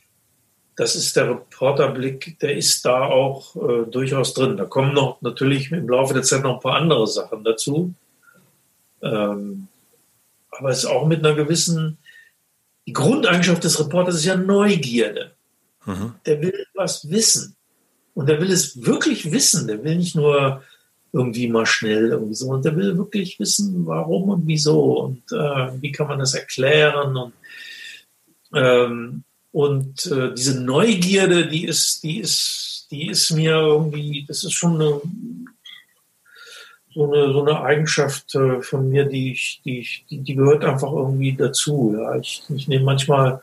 das ist der Reporterblick, der ist da auch äh, durchaus drin. Da kommen noch natürlich im Laufe der Zeit noch ein paar andere Sachen dazu. Ähm, aber es ist auch mit einer gewissen, die Grundeigenschaft des Reporters ist ja Neugierde. Mhm. Der will was wissen. Und der will es wirklich wissen. Der will nicht nur irgendwie mal schnell irgendwie so, und der will wirklich wissen, warum und wieso und äh, wie kann man das erklären und ähm, und äh, diese Neugierde, die ist, die ist, die ist mir irgendwie, das ist schon eine, so eine, so eine Eigenschaft äh, von mir, die ich, die ich, die, die gehört einfach irgendwie dazu. Ja, ich, ich nehme manchmal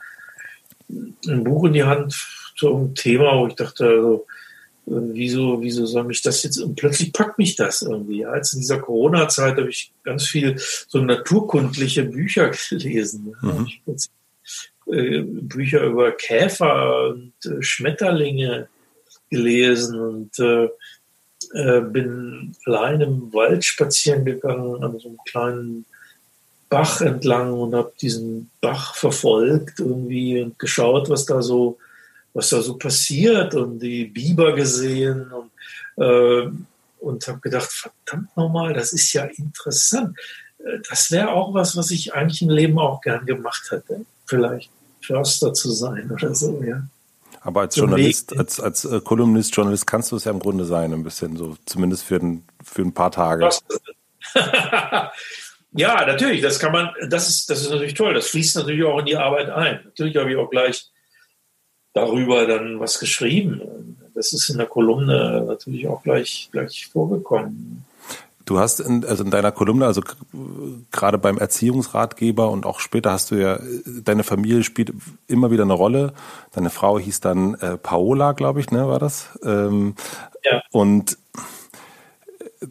ein Buch in die Hand zu einem Thema, wo ich dachte, also, wieso, wieso soll mich das jetzt, und plötzlich packt mich das irgendwie. Jetzt in dieser Corona-Zeit habe ich ganz viel so naturkundliche Bücher (laughs) gelesen. Mhm. Äh, Bücher über Käfer und äh, Schmetterlinge gelesen und äh, äh, bin allein im Wald spazieren gegangen an so einem kleinen Bach entlang und habe diesen Bach verfolgt irgendwie und geschaut, was da so was da so passiert und die Biber gesehen und, äh, und habe gedacht, verdammt nochmal, das ist ja interessant. Das wäre auch was, was ich eigentlich im Leben auch gern gemacht hätte. Vielleicht Förster zu sein (laughs) oder so, ja. Aber als Journalist, als, als äh, Kolumnist, Journalist kannst du es ja im Grunde sein, ein bisschen so, zumindest für ein, für ein paar Tage. (laughs) ja, natürlich, das kann man, das ist, das ist natürlich toll. Das fließt natürlich auch in die Arbeit ein. Natürlich habe ich auch gleich darüber dann was geschrieben. Das ist in der Kolumne natürlich auch gleich, gleich vorgekommen. Du hast in, also in deiner Kolumne, also gerade beim Erziehungsratgeber und auch später hast du ja, deine Familie spielt immer wieder eine Rolle. Deine Frau hieß dann äh, Paola, glaube ich, ne, war das? Ähm, ja. Und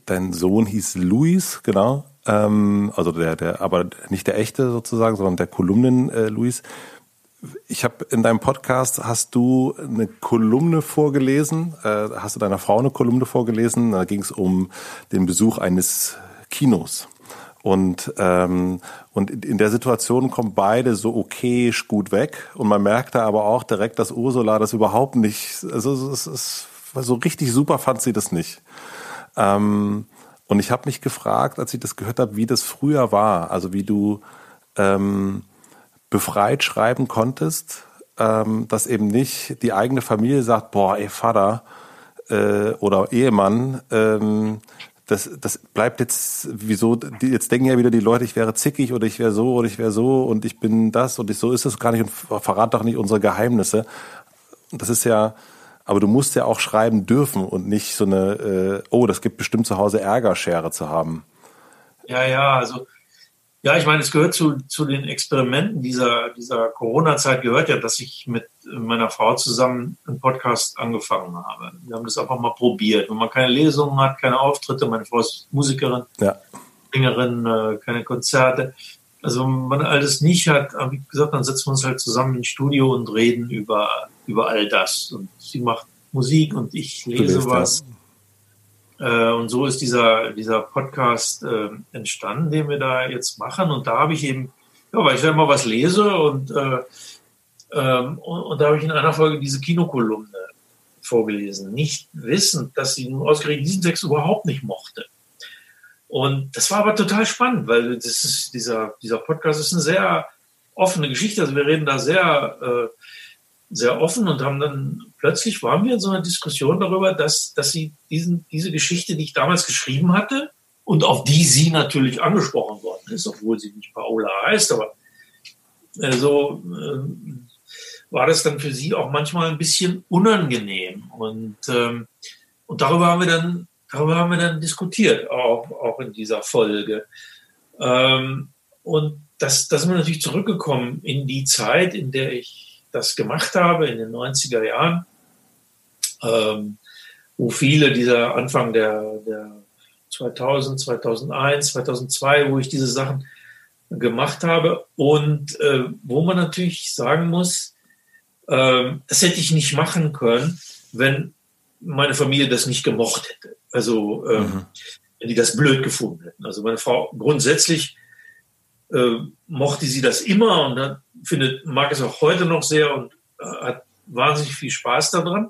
dein Sohn hieß Luis, genau. Ähm, also der, der, aber nicht der echte sozusagen, sondern der Kolumnen äh, Luis ich habe in deinem Podcast hast du eine Kolumne vorgelesen, äh, hast du deiner Frau eine Kolumne vorgelesen, da ging es um den Besuch eines Kinos. Und, ähm, und in der Situation kommen beide so okayisch gut weg. Und man merkte aber auch direkt, dass Ursula das überhaupt nicht, also es ist, so richtig super fand sie das nicht. Ähm, und ich habe mich gefragt, als ich das gehört habe, wie das früher war. Also wie du ähm, befreit schreiben konntest, ähm, dass eben nicht die eigene Familie sagt, boah, ey Vater äh, oder Ehemann, ähm, das, das bleibt jetzt, wieso, die, jetzt denken ja wieder die Leute, ich wäre zickig oder ich wäre so oder ich wäre so und ich bin das und ich, so ist es gar nicht und verrat doch nicht unsere Geheimnisse. Das ist ja, aber du musst ja auch schreiben dürfen und nicht so eine, äh, oh, das gibt bestimmt zu Hause Ärgerschere zu haben. Ja, ja, also ja, ich meine, es gehört zu, zu den Experimenten dieser, dieser Corona-Zeit, gehört ja, dass ich mit meiner Frau zusammen einen Podcast angefangen habe. Wir haben das einfach mal probiert. Wenn man keine Lesungen hat, keine Auftritte, meine Frau ist Musikerin, ja. Sängerin, äh, keine Konzerte. Also wenn man alles nicht hat, wie gesagt, dann setzen wir uns halt zusammen ins Studio und reden über, über all das. Und sie macht Musik und ich lese was. Das. Äh, und so ist dieser, dieser Podcast äh, entstanden, den wir da jetzt machen. Und da habe ich eben, ja, weil ich ja immer was lese und, äh, ähm, und, und, da habe ich in einer Folge diese Kinokolumne vorgelesen, nicht wissend, dass sie nun ausgerechnet diesen Text überhaupt nicht mochte. Und das war aber total spannend, weil das ist, dieser, dieser Podcast ist eine sehr offene Geschichte. Also wir reden da sehr, äh, sehr offen und haben dann plötzlich waren wir in so einer Diskussion darüber, dass, dass sie diesen, diese Geschichte, die ich damals geschrieben hatte und auf die sie natürlich angesprochen worden ist, obwohl sie nicht Paola heißt, aber äh, so äh, war das dann für sie auch manchmal ein bisschen unangenehm. Und, ähm, und darüber haben wir dann, darüber haben wir dann diskutiert, auch, auch in dieser Folge. Ähm, und das, das sind wir natürlich zurückgekommen in die Zeit, in der ich das gemacht habe in den 90er Jahren, ähm, wo viele dieser Anfang der, der 2000, 2001, 2002, wo ich diese Sachen gemacht habe und äh, wo man natürlich sagen muss, äh, das hätte ich nicht machen können, wenn meine Familie das nicht gemocht hätte. Also ähm, mhm. wenn die das blöd gefunden hätten. Also meine Frau grundsätzlich äh, mochte sie das immer und hat, findet, mag es auch heute noch sehr und äh, hat wahnsinnig viel Spaß daran.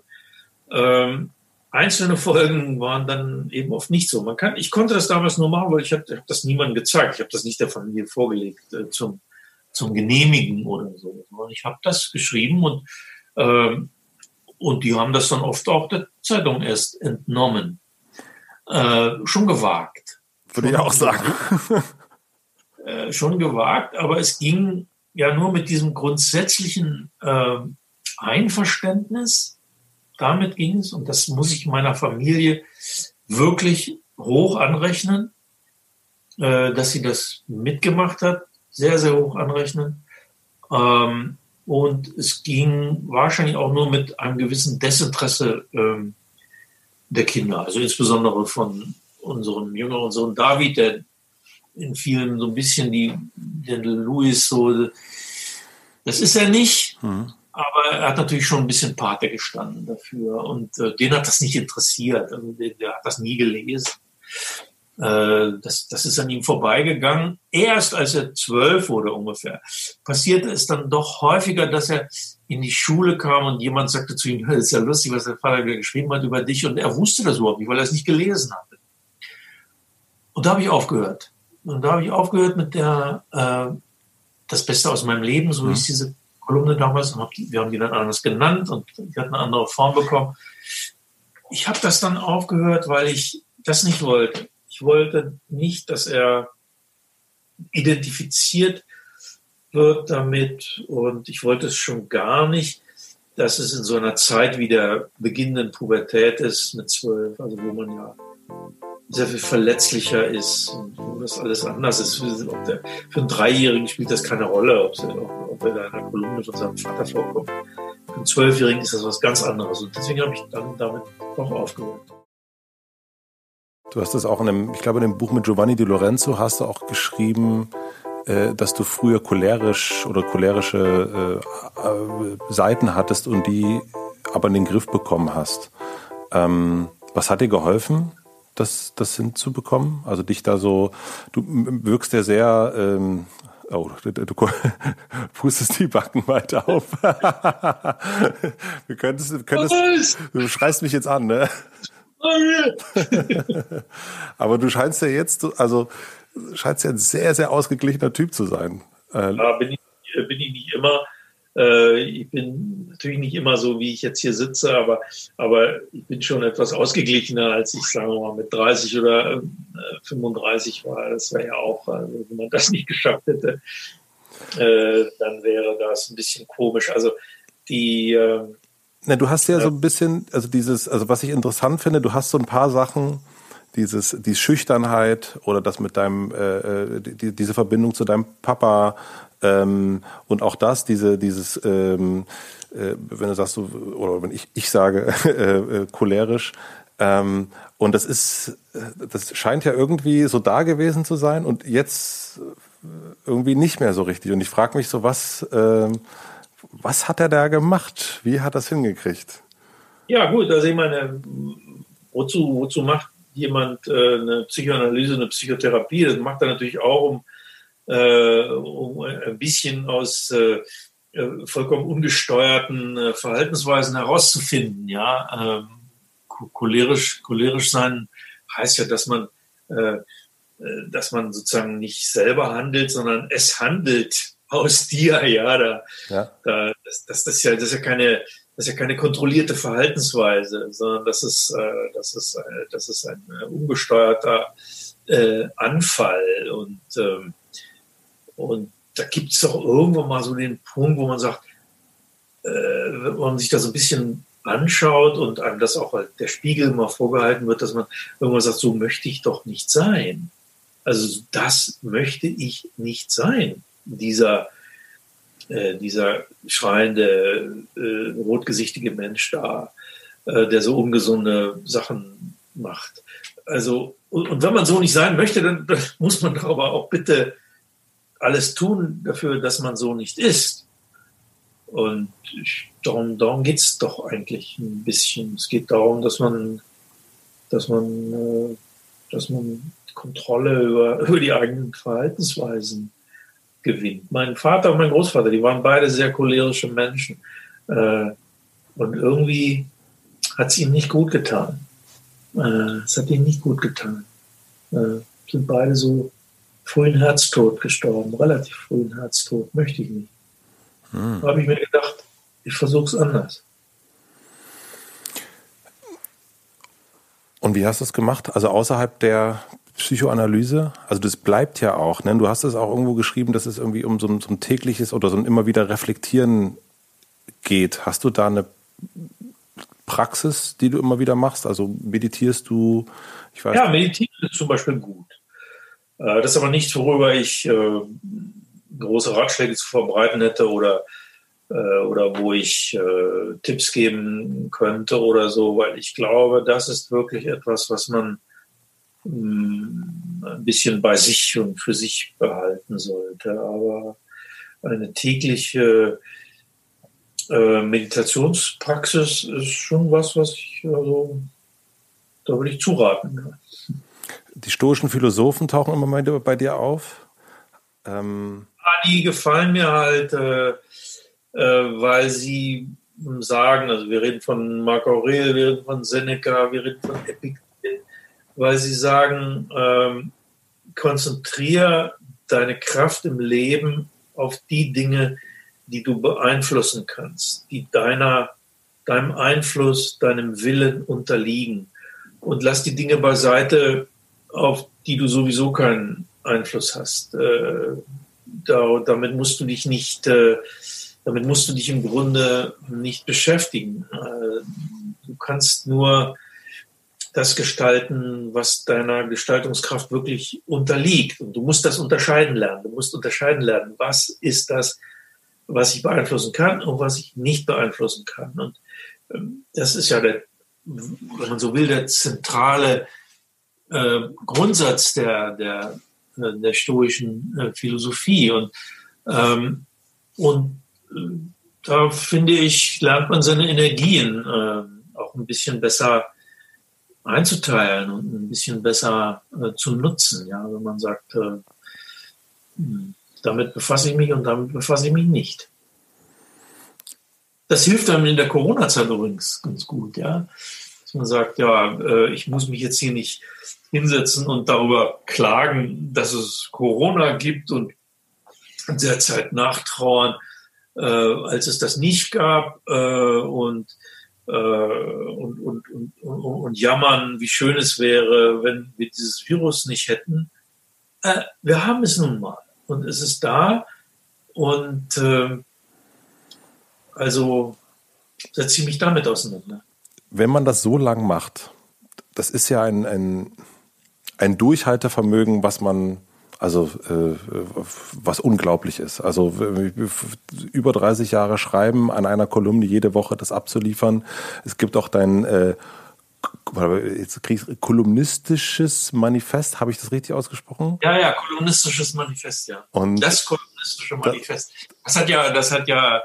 Ähm, einzelne Folgen waren dann eben oft nicht so. Man kann, ich konnte das damals nur machen, weil ich habe hab das niemandem gezeigt. Ich habe das nicht der Familie vorgelegt äh, zum, zum Genehmigen oder so. Ich habe das geschrieben und, ähm, und die haben das dann oft auch der Zeitung erst entnommen. Äh, schon gewagt. Würde ich auch sagen. (laughs) Äh, schon gewagt, aber es ging ja nur mit diesem grundsätzlichen äh, Einverständnis. Damit ging es und das muss ich meiner Familie wirklich hoch anrechnen, äh, dass sie das mitgemacht hat, sehr, sehr hoch anrechnen. Ähm, und es ging wahrscheinlich auch nur mit einem gewissen Desinteresse ähm, der Kinder, also insbesondere von unserem jüngeren Sohn David, der in vielen so ein bisschen die, der Louis so, das ist er nicht, mhm. aber er hat natürlich schon ein bisschen Pate gestanden dafür und äh, den hat das nicht interessiert, also der, der hat das nie gelesen. Äh, das, das ist an ihm vorbeigegangen. Erst als er zwölf wurde ungefähr, passierte es dann doch häufiger, dass er in die Schule kam und jemand sagte zu ihm, das ist ja lustig, was der Vater geschrieben hat über dich und er wusste das überhaupt nicht, weil er es nicht gelesen hatte. Und da habe ich aufgehört. Und da habe ich aufgehört mit der äh, Das Beste aus meinem Leben, so mhm. ist diese Kolumne damals und hab die, wir haben die dann anders genannt und die hat eine andere Form bekommen. Ich habe das dann aufgehört, weil ich das nicht wollte. Ich wollte nicht, dass er identifiziert wird damit und ich wollte es schon gar nicht, dass es in so einer Zeit wie der beginnenden Pubertät ist mit zwölf, also wo man ja sehr viel verletzlicher ist und das alles anders ist. Der, für einen Dreijährigen spielt das keine Rolle, ob, ob er da in einer Kolumne von seinem Vater vorkommt. Für einen Zwölfjährigen ist das was ganz anderes und deswegen habe ich dann damit auch aufgehört. Du hast das auch in einem, ich glaube, in dem Buch mit Giovanni Di Lorenzo hast du auch geschrieben, äh, dass du früher cholerisch oder cholerische äh, Seiten hattest und die aber in den Griff bekommen hast. Ähm, was hat dir geholfen, das, das hinzubekommen? Also dich da so, du wirkst ja sehr, ähm, oh, du, du (laughs) pustest die Backen weiter auf. (laughs) du könntest, könntest, du schreist mich jetzt an, ne? (laughs) aber du scheinst ja jetzt, also scheinst ja ein sehr, sehr ausgeglichener Typ zu sein. Äh, ja, bin ich, bin ich nicht immer. Äh, ich bin natürlich nicht immer so, wie ich jetzt hier sitze, aber, aber ich bin schon etwas ausgeglichener, als ich, sagen wir mal, mit 30 oder 35 äh, war. Das wäre ja auch, also, wenn man das (laughs) nicht geschafft hätte, dann wäre das ein bisschen komisch. Also die, na, du hast ja, ja so ein bisschen, also dieses, also was ich interessant finde, du hast so ein paar Sachen, dieses, die Schüchternheit oder das mit deinem, äh, äh, die, diese Verbindung zu deinem Papa ähm, und auch das, diese, dieses, ähm, äh, wenn du sagst, so, oder wenn ich, ich sage, (laughs) äh, äh, cholerisch, ähm, und das ist, das scheint ja irgendwie so da gewesen zu sein und jetzt irgendwie nicht mehr so richtig. Und ich frage mich so, was, äh, was hat er da gemacht? Wie hat das hingekriegt? Ja, gut, also ich meine, wozu, wozu macht jemand äh, eine Psychoanalyse, eine Psychotherapie. Das macht er natürlich auch, um, äh, um ein bisschen aus äh, äh vollkommen ungesteuerten äh, Verhaltensweisen herauszufinden. Ja, ähm, cholerisch, cholerisch sein heißt ja, dass man, äh, dass man sozusagen nicht selber handelt, sondern es handelt aus dir. Ja, da, ja. da das, das, das, ist ja, das ist ja keine das ist ja keine kontrollierte Verhaltensweise, sondern das ist, äh, das ist, äh, das ist ein äh, ungesteuerter äh, Anfall. Und, ähm, und da gibt es doch irgendwann mal so den Punkt, wo man sagt, äh, wenn man sich da so ein bisschen anschaut und einem das auch der Spiegel mal vorgehalten wird, dass man irgendwann sagt, so möchte ich doch nicht sein. Also das möchte ich nicht sein, dieser äh, dieser schreiende, äh, rotgesichtige Mensch da, äh, der so ungesunde Sachen macht. Also, und, und wenn man so nicht sein möchte, dann, dann muss man aber auch bitte alles tun dafür, dass man so nicht ist. Und darum, darum geht es doch eigentlich ein bisschen. Es geht darum, dass man, dass man, äh, dass man Kontrolle über, (laughs) über die eigenen Verhaltensweisen gewinnt. Mein Vater und mein Großvater, die waren beide sehr cholerische Menschen. Äh, und irgendwie hat es ihnen nicht gut getan. Äh, es hat ihnen nicht gut getan. Sind beide so frühen Herztod gestorben, relativ frühen Herztod, möchte ich nicht. Hm. Da habe ich mir gedacht, ich versuche es anders. Und wie hast du es gemacht? Also außerhalb der Psychoanalyse, also das bleibt ja auch, ne? du hast es auch irgendwo geschrieben, dass es irgendwie um so ein, so ein tägliches oder so ein immer wieder Reflektieren geht. Hast du da eine Praxis, die du immer wieder machst? Also meditierst du? Ich weiß ja, meditieren ist zum Beispiel gut. Äh, das ist aber nichts, worüber ich äh, große Ratschläge zu verbreiten hätte oder, äh, oder wo ich Tipps geben könnte oder so, weil ich glaube, das ist wirklich etwas, was man ein bisschen bei sich und für sich behalten sollte. Aber eine tägliche Meditationspraxis ist schon was, was ich, also, da würde ich zuraten. Die stoischen Philosophen tauchen immer mal bei dir auf. Ähm die gefallen mir halt, äh, äh, weil sie sagen, also wir reden von Marc Aurel, wir reden von Seneca, wir reden von Epictetus, weil sie sagen, ähm, konzentriere deine Kraft im Leben auf die Dinge, die du beeinflussen kannst, die deiner, deinem Einfluss, deinem Willen unterliegen. Und lass die Dinge beiseite, auf die du sowieso keinen Einfluss hast. Äh, da, damit musst du dich nicht, äh, damit musst du dich im Grunde nicht beschäftigen. Äh, du kannst nur das gestalten, was deiner Gestaltungskraft wirklich unterliegt. Und du musst das unterscheiden lernen. Du musst unterscheiden lernen, was ist das, was ich beeinflussen kann und was ich nicht beeinflussen kann. Und ähm, das ist ja der, wenn man so will, der zentrale äh, Grundsatz der, der, äh, der stoischen äh, Philosophie. Und, ähm, und da finde ich, lernt man seine Energien auch ein bisschen besser einzuteilen und ein bisschen besser zu nutzen. Ja, wenn man sagt, hm, damit befasse ich mich und damit befasse ich mich nicht. Das hilft einem in der Corona-Zeit übrigens ganz gut, ja. Man sagt, ja, äh, ich muss mich jetzt hier nicht hinsetzen und darüber klagen, dass es Corona gibt und derzeit nachtrauern, äh, als es das nicht gab äh, und äh, und, und, und, und, jammern, wie schön es wäre, wenn wir dieses Virus nicht hätten. Äh, wir haben es nun mal und es ist da und äh, also setze ich mich damit auseinander. Wenn man das so lang macht, das ist ja ein, ein, ein Durchhaltevermögen, was man also äh, was unglaublich ist. Also über 30 Jahre schreiben, an einer Kolumne jede Woche das abzuliefern. Es gibt auch dein äh, jetzt kolumnistisches Manifest, habe ich das richtig ausgesprochen? Ja, ja, kolumnistisches Manifest, ja. Und das kolumnistische Manifest. Das hat ja, das hat ja,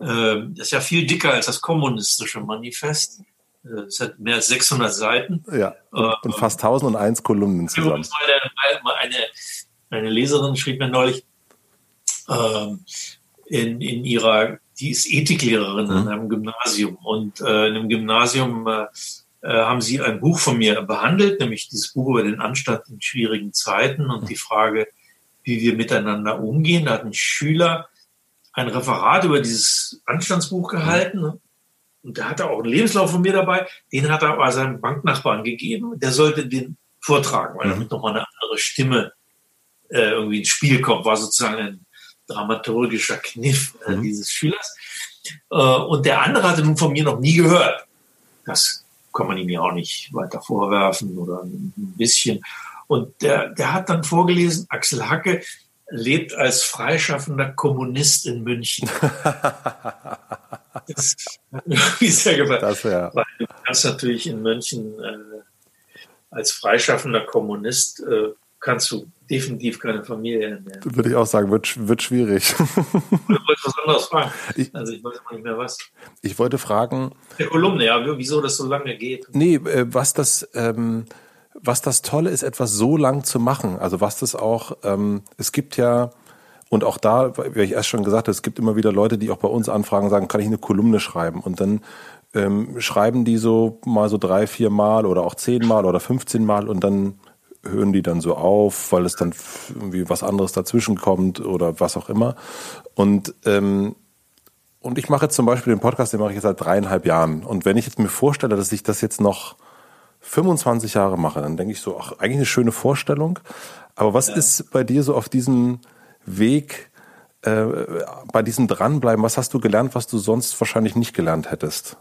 äh, das ist ja viel dicker als das kommunistische Manifest. Äh, es hat mehr als 600 Seiten. Ja, und, äh, und fast 1001 Kolumnen zusammen. Eine, eine Leserin schrieb mir neulich ähm, in, in ihrer, die ist Ethiklehrerin mhm. in einem Gymnasium und äh, in einem Gymnasium äh, äh, haben sie ein Buch von mir behandelt, nämlich dieses Buch über den Anstand in schwierigen Zeiten und die Frage, wie wir miteinander umgehen. Da hat ein Schüler ein Referat über dieses Anstandsbuch gehalten mhm. Und da hat er auch einen Lebenslauf von mir dabei, den hat er aber seinem Banknachbarn gegeben. Der sollte den vortragen, weil mhm. damit nochmal eine andere Stimme äh, irgendwie ins Spiel kommt, war sozusagen ein dramaturgischer Kniff äh, mhm. dieses Schülers. Äh, und der andere hatte nun von mir noch nie gehört. Das kann man ihm ja auch nicht weiter vorwerfen oder ein bisschen. Und der, der hat dann vorgelesen, Axel Hacke lebt als freischaffender Kommunist in München. (laughs) das hat mir (laughs) irgendwie sehr gefallen. Das, ja. Weil du kannst natürlich in München äh, als freischaffender Kommunist äh, kannst du definitiv keine Familie ernähren. Würde ich auch sagen, wird, wird schwierig. (laughs) Ich wollte was anderes fragen. Ich, also ich weiß nicht mehr was. Ich wollte fragen. Der Kolumne, ja, wieso das so lange geht. Nee, äh, was das, ähm, was das Tolle ist, etwas so lang zu machen. Also was das auch, ähm, es gibt ja, und auch da, wie ich erst schon gesagt habe, es gibt immer wieder Leute, die auch bei uns anfragen, sagen, kann ich eine Kolumne schreiben? Und dann ähm, schreiben die so mal so drei, vier Mal oder auch zehn Mal oder 15 Mal und dann hören die dann so auf, weil es dann irgendwie was anderes dazwischen kommt oder was auch immer. Und ähm, und ich mache jetzt zum Beispiel den Podcast, den mache ich jetzt seit dreieinhalb Jahren. Und wenn ich jetzt mir vorstelle, dass ich das jetzt noch 25 Jahre mache, dann denke ich so, ach, eigentlich eine schöne Vorstellung. Aber was ja. ist bei dir so auf diesem Weg, äh, bei diesem Dranbleiben, was hast du gelernt, was du sonst wahrscheinlich nicht gelernt hättest?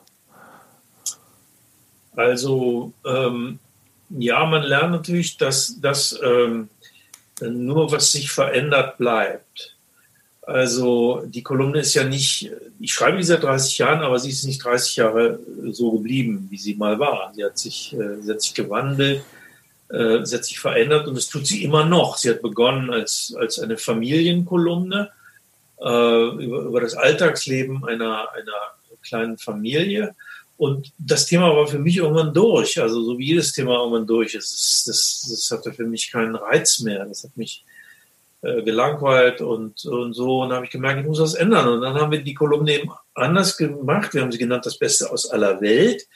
Also ähm, ja, man lernt natürlich, dass, dass ähm, nur was sich verändert bleibt. Also die Kolumne ist ja nicht, ich schreibe die seit 30 Jahren, aber sie ist nicht 30 Jahre so geblieben, wie sie mal war. Sie hat sich, äh, sie hat sich gewandelt, äh, sie hat sich verändert und das tut sie immer noch. Sie hat begonnen als, als eine Familienkolumne äh, über, über das Alltagsleben einer, einer kleinen Familie und das Thema war für mich irgendwann durch. Also so wie jedes Thema irgendwann durch ist. Das, das, das hatte für mich keinen Reiz mehr. Das hat mich gelangweilt und, und so. Und dann habe ich gemerkt, ich muss was ändern. Und dann haben wir die Kolumne eben anders gemacht. Wir haben sie genannt, das Beste aus aller Welt.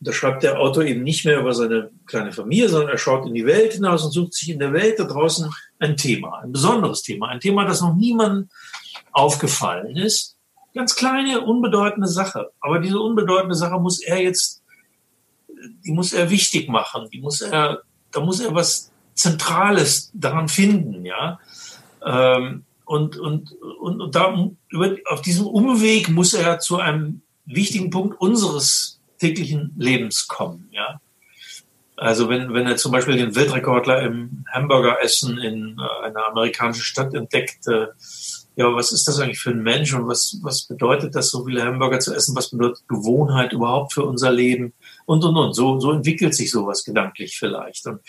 Und da schreibt der Autor eben nicht mehr über seine kleine Familie, sondern er schaut in die Welt hinaus und sucht sich in der Welt da draußen ein Thema, ein besonderes Thema, ein Thema, das noch niemandem aufgefallen ist ganz kleine, unbedeutende Sache. Aber diese unbedeutende Sache muss er jetzt, die muss er wichtig machen. Die muss er, da muss er was Zentrales daran finden, ja. Ähm, und, und, und, und da, über, auf diesem Umweg muss er zu einem wichtigen Punkt unseres täglichen Lebens kommen, ja. Also wenn, wenn er zum Beispiel den Weltrekordler im Hamburgeressen in äh, einer amerikanischen Stadt entdeckt, äh, ja, was ist das eigentlich für ein Mensch und was, was bedeutet das, so viele Hamburger zu essen? Was bedeutet Gewohnheit überhaupt für unser Leben? Und, und, und. So, so entwickelt sich sowas gedanklich vielleicht. Und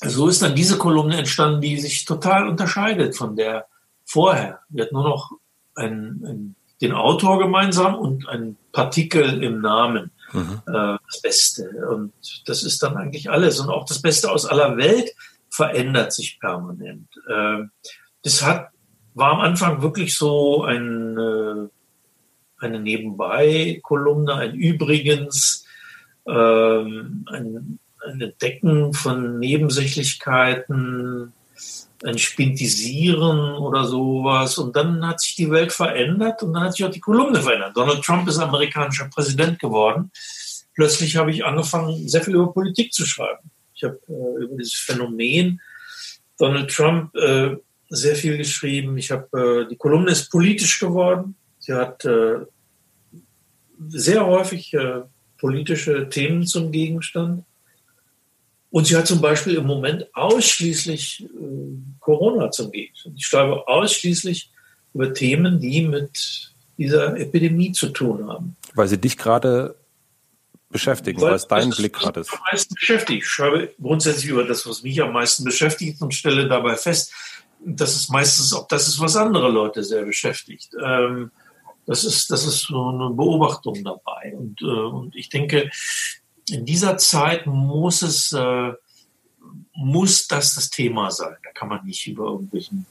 so ist dann diese Kolumne entstanden, die sich total unterscheidet von der vorher. Wir hatten nur noch einen, einen, den Autor gemeinsam und ein Partikel im Namen. Mhm. Äh, das Beste. Und das ist dann eigentlich alles. Und auch das Beste aus aller Welt verändert sich permanent. Äh, das hat war am Anfang wirklich so ein, äh, eine Nebenbei-Kolumne, ein Übrigens, ähm, ein, ein Entdecken von Nebensächlichkeiten, ein Spintisieren oder sowas. Und dann hat sich die Welt verändert und dann hat sich auch die Kolumne verändert. Donald Trump ist amerikanischer Präsident geworden. Plötzlich habe ich angefangen, sehr viel über Politik zu schreiben. Ich habe äh, über dieses Phänomen Donald Trump äh, sehr viel geschrieben. Ich habe äh, die Kolumne ist politisch geworden. Sie hat äh, sehr häufig äh, politische Themen zum Gegenstand. Und sie hat zum Beispiel im Moment ausschließlich äh, Corona zum Gegenstand. Ich schreibe ausschließlich über Themen, die mit dieser Epidemie zu tun haben. Weil sie dich gerade beschäftigen, weil, es deinen Blick gerade ist. Am meisten beschäftigt. Ich schreibe grundsätzlich über das, was mich am meisten beschäftigt und stelle dabei fest, das ist meistens auch das ist, was andere Leute sehr beschäftigt. Ähm, das ist, das ist so eine Beobachtung dabei. Und, äh, und ich denke, in dieser Zeit muss es, äh, muss das das Thema sein. Da kann man nicht über irgendwelchen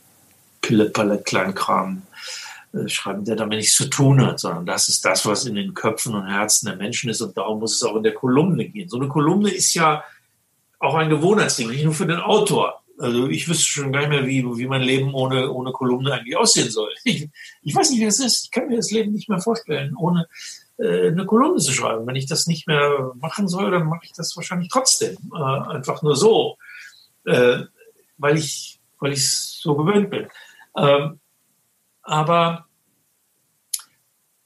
Pille-Palle, Kleinkram äh, schreiben, der damit nichts zu tun hat, sondern das ist das, was in den Köpfen und Herzen der Menschen ist. Und darum muss es auch in der Kolumne gehen. So eine Kolumne ist ja auch ein Gewohnheitsding, nicht nur für den Autor. Also ich wüsste schon gar nicht mehr, wie, wie mein Leben ohne, ohne Kolumne eigentlich aussehen soll. (laughs) Ich, ich weiß nicht, wie es ist. Ich kann mir das Leben nicht mehr vorstellen, ohne eine Kolumne zu schreiben. Wenn ich das nicht mehr machen soll, dann mache ich das wahrscheinlich trotzdem. Äh, einfach nur so. Äh, weil ich weil so gewöhnt bin. Ähm, aber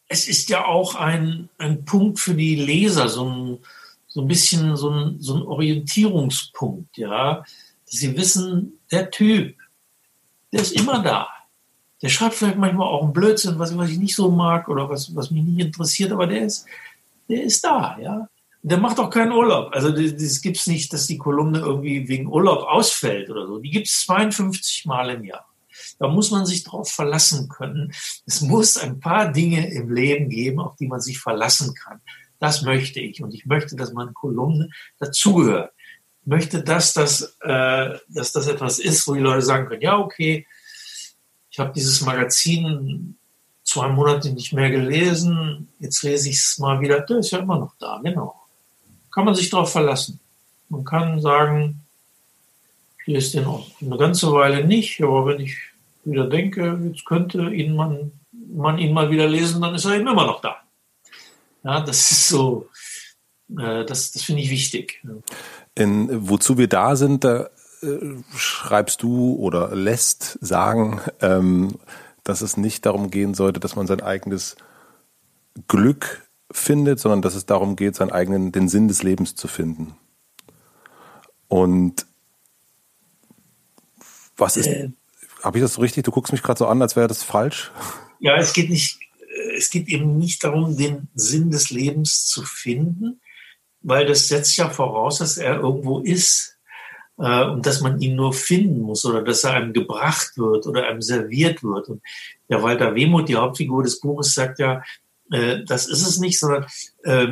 es ist ja auch ein, ein Punkt für die Leser, so ein, so ein bisschen so ein, so ein Orientierungspunkt, ja Sie wissen, der Typ, der ist immer da. Der schreibt vielleicht manchmal auch einen Blödsinn, was, was ich nicht so mag oder was, was mich nicht interessiert, aber der ist, der ist da, ja. Der macht auch keinen Urlaub. Also das gibt's nicht, dass die Kolumne irgendwie wegen Urlaub ausfällt oder so. Die gibt's 52 Mal im Jahr. Da muss man sich drauf verlassen können. Es muss ein paar Dinge im Leben geben, auf die man sich verlassen kann. Das möchte ich. Und ich möchte, dass meine Kolumne dazugehört möchte, dass das, äh, dass das etwas ist, wo die Leute sagen können, ja, okay, ich habe dieses Magazin zwei Monate nicht mehr gelesen, jetzt lese ich es mal wieder, der ist ja immer noch da, genau. Kann man sich darauf verlassen. Man kann sagen, ich lese den auch eine ganze Weile nicht, aber wenn ich wieder denke, jetzt könnte ihn man, man ihn mal wieder lesen, dann ist er eben immer noch da. Ja, das ist so, äh, das, das finde ich wichtig. In Wozu wir da sind, da schreibst du oder lässt sagen, ähm, dass es nicht darum gehen sollte, dass man sein eigenes Glück findet, sondern dass es darum geht, seinen eigenen, den Sinn des Lebens zu finden. Und was ist, äh, habe ich das so richtig? Du guckst mich gerade so an, als wäre das falsch. Ja, es geht nicht, es geht eben nicht darum, den Sinn des Lebens zu finden, weil das setzt ja voraus, dass er irgendwo ist äh, und dass man ihn nur finden muss oder dass er einem gebracht wird oder einem serviert wird. Und der Walter Wehmuth, die Hauptfigur des Buches, sagt ja, äh, das ist es nicht, sondern äh,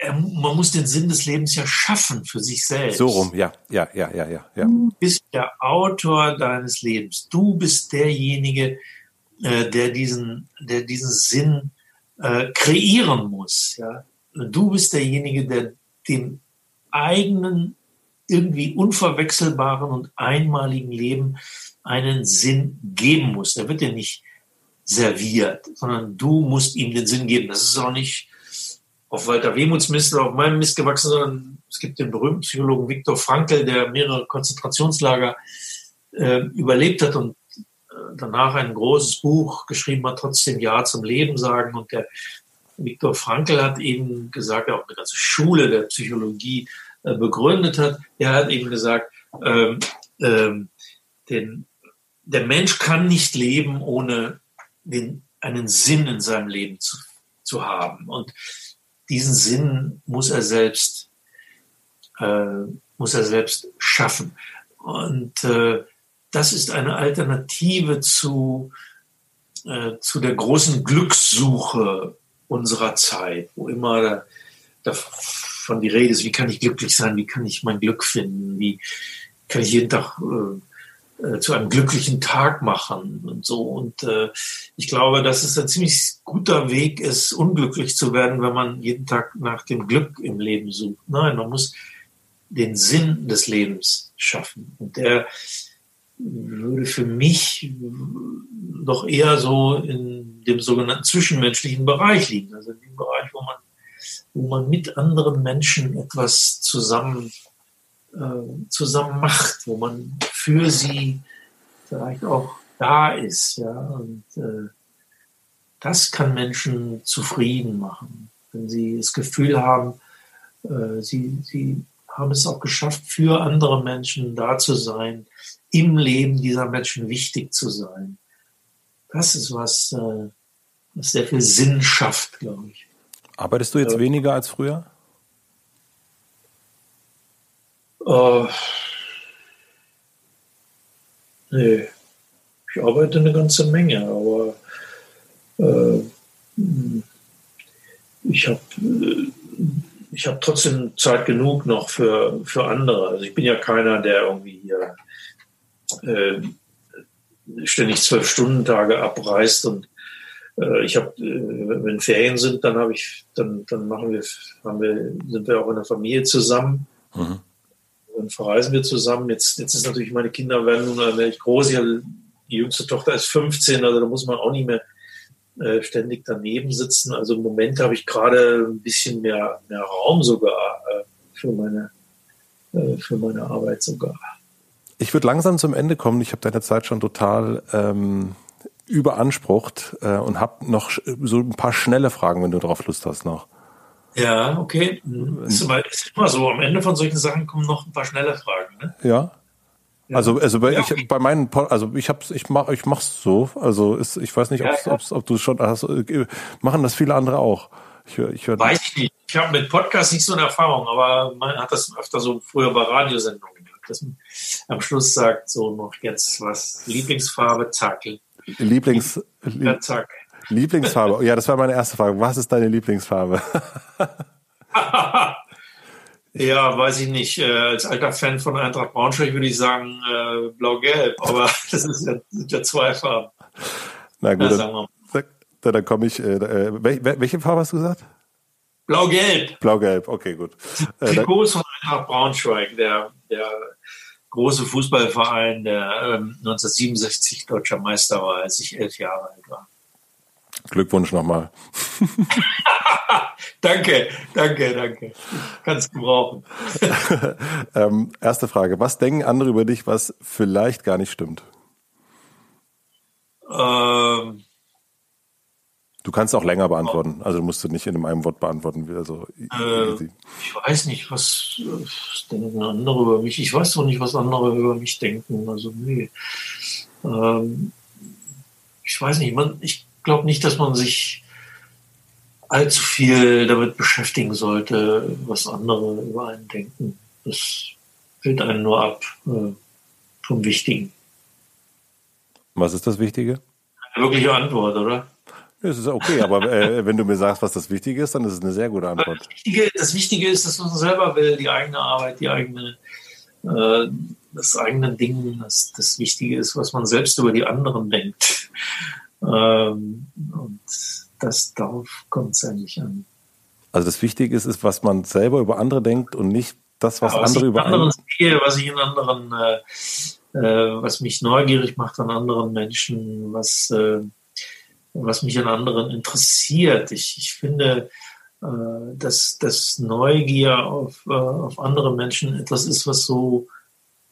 er, man muss den Sinn des Lebens ja schaffen für sich selbst. So rum, ja, ja, ja, ja, ja. ja. Du bist der Autor deines Lebens. Du bist derjenige, äh, der diesen, der diesen Sinn äh, kreieren muss. Ja, du bist derjenige, der dem eigenen, irgendwie unverwechselbaren und einmaligen Leben einen Sinn geben muss. Der wird dir nicht serviert, sondern du musst ihm den Sinn geben. Das ist auch nicht auf Walter Wehmuts Mist oder auf meinem Mist gewachsen, sondern es gibt den berühmten Psychologen Viktor Frankl, der mehrere Konzentrationslager äh, überlebt hat und äh, danach ein großes Buch geschrieben hat, trotzdem Ja zum Leben sagen. Und der Viktor Frankl hat eben gesagt, auch eine ganze Schule der Psychologie begründet hat. Er hat eben gesagt, ähm, ähm, den, der Mensch kann nicht leben, ohne den, einen Sinn in seinem Leben zu, zu haben. Und diesen Sinn muss er selbst, äh, muss er selbst schaffen. Und äh, das ist eine Alternative zu, äh, zu der großen Glückssuche unserer Zeit, wo immer davon die Rede ist, wie kann ich glücklich sein, wie kann ich mein Glück finden, wie kann ich jeden Tag äh, äh, zu einem glücklichen Tag machen und so. Und äh, ich glaube, dass es ein ziemlich guter Weg ist, unglücklich zu werden, wenn man jeden Tag nach dem Glück im Leben sucht. Nein, man muss den Sinn des Lebens schaffen. Und der würde für mich doch eher so in dem sogenannten zwischenmenschlichen Bereich liegen. Also in dem Bereich, wo man, wo man mit anderen Menschen etwas zusammen, äh, zusammen macht, wo man für sie vielleicht auch da ist. Ja? Und äh, das kann Menschen zufrieden machen, wenn sie das Gefühl haben, äh, sie, sie haben es auch geschafft, für andere Menschen da zu sein, im Leben dieser Menschen wichtig zu sein. Das ist was, äh, was sehr viel Sinn schafft, glaube ich. Arbeitest du jetzt ja. weniger als früher? Äh, nee, ich arbeite eine ganze Menge, aber äh, ich habe ich hab trotzdem Zeit genug noch für, für andere. Also ich bin ja keiner, der irgendwie hier äh, ständig zwölf Stunden Tage abreißt und äh, ich habe, äh, wenn Ferien sind, dann habe ich, dann, dann machen wir, haben wir, sind wir auch in der Familie zusammen. Mhm. Dann verreisen wir zusammen. Jetzt, jetzt ist natürlich, meine Kinder werden nun allmählich groß. Die jüngste Tochter ist 15, also da muss man auch nicht mehr äh, ständig daneben sitzen. Also im Moment habe ich gerade ein bisschen mehr, mehr Raum sogar äh, für meine, äh, für meine Arbeit sogar. Ich würde langsam zum Ende kommen. Ich habe deine Zeit schon total ähm, überansprucht äh, und habe noch so ein paar schnelle Fragen, wenn du darauf Lust hast noch. Ja, okay. Ist immer, ist immer so. Am Ende von solchen Sachen kommen noch ein paar schnelle Fragen. Ne? Ja. Ja. Also, also bei, ja, okay. ich, bei meinen, also ich hab's, ich mach, ich mach's so. Also ist, ich weiß nicht, ja, ja. ob du schon hast. Äh, machen das viele andere auch. Ich, ich hör, weiß ich nicht. Ich habe mit Podcasts nicht so eine Erfahrung, aber man hat das öfter so früher bei Radiosendungen gemacht, dass man am Schluss sagt so noch jetzt was Lieblingsfarbe, zack. Lieblings, ja, zack. Lieblingsfarbe. Ja, das war meine erste Frage. Was ist deine Lieblingsfarbe? (laughs) Ja, weiß ich nicht. Äh, als alter Fan von Eintracht Braunschweig würde ich sagen äh, blau-gelb, aber (laughs) das ist ja, sind ja zwei Farben. Na gut, ja, dann, dann, dann komme ich. Äh, äh welche Farbe hast du gesagt? Blau-gelb. Blau-gelb, okay, gut. Äh, Trikots von Eintracht Braunschweig, der, der große Fußballverein, der ähm, 1967 deutscher Meister war, als ich elf Jahre alt war. Glückwunsch nochmal. (laughs) danke, danke, danke. Kannst gebrauchen. (laughs) ähm, erste Frage. Was denken andere über dich, was vielleicht gar nicht stimmt? Ähm, du kannst auch länger beantworten. Also musst du nicht in einem Wort beantworten. Also, äh, ich weiß nicht, was, was, denken andere über mich. Ich weiß doch nicht, was andere über mich denken. Also nee. Ähm, ich weiß nicht. Man, ich glaube nicht, dass man sich allzu viel damit beschäftigen sollte, was andere über einen denken. Das hält einen nur ab äh, vom Wichtigen. Was ist das Wichtige? Eine wirkliche Antwort, oder? Das ist okay, aber äh, wenn du mir sagst, was das Wichtige ist, dann ist es eine sehr gute Antwort. Das Wichtige, das Wichtige ist, dass man selber will, die eigene Arbeit, die eigene, äh, das eigene Ding. Das, das Wichtige ist, was man selbst über die anderen denkt. Ähm, und das darauf kommt es eigentlich an. Also das Wichtige ist, ist, was man selber über andere denkt und nicht das, was ja, was andere über anderen sehe, was ich in anderen, äh, äh, was mich neugierig macht an anderen Menschen, was, äh, was mich an anderen interessiert. Ich, ich finde, äh, dass, dass Neugier auf, äh, auf andere Menschen etwas ist, was so,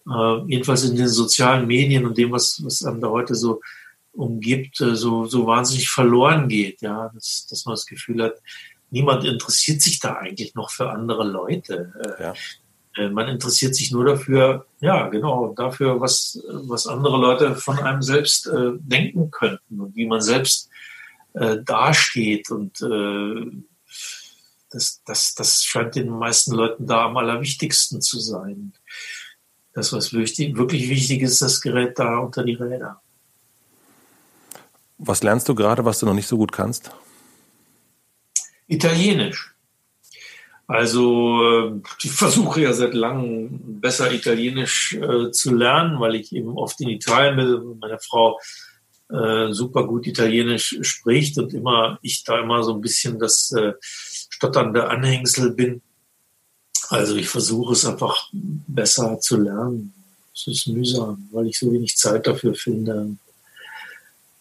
äh, jedenfalls in den sozialen Medien und dem, was, was einem da heute so umgibt, äh, so, so wahnsinnig verloren geht. Ja, dass, dass man das Gefühl hat, niemand interessiert sich da eigentlich noch für andere Leute. Äh, ja. Äh, man interessiert sich nur dafür, ja, genau, dafür, was, was andere Leute von einem selbst äh, denken könnten und wie man selbst äh, dasteht. Und äh, das, das, das scheint den meisten Leuten da am allerwichtigsten zu sein. Das, was wichtig, wirklich wichtig ist, das Gerät da unter die Räder. Was lernst du gerade, was du noch nicht so gut kannst? Italienisch. Also äh, ich versuche ja seit langem besser Italienisch äh, zu lernen, weil ich eben oft in Italien bin. Meine Frau äh, super gut Italienisch spricht und immer ich da immer so ein bisschen das äh, stotternde Anhängsel bin. Also ich versuche es einfach besser zu lernen. Es ist mühsam, weil ich so wenig Zeit dafür finde,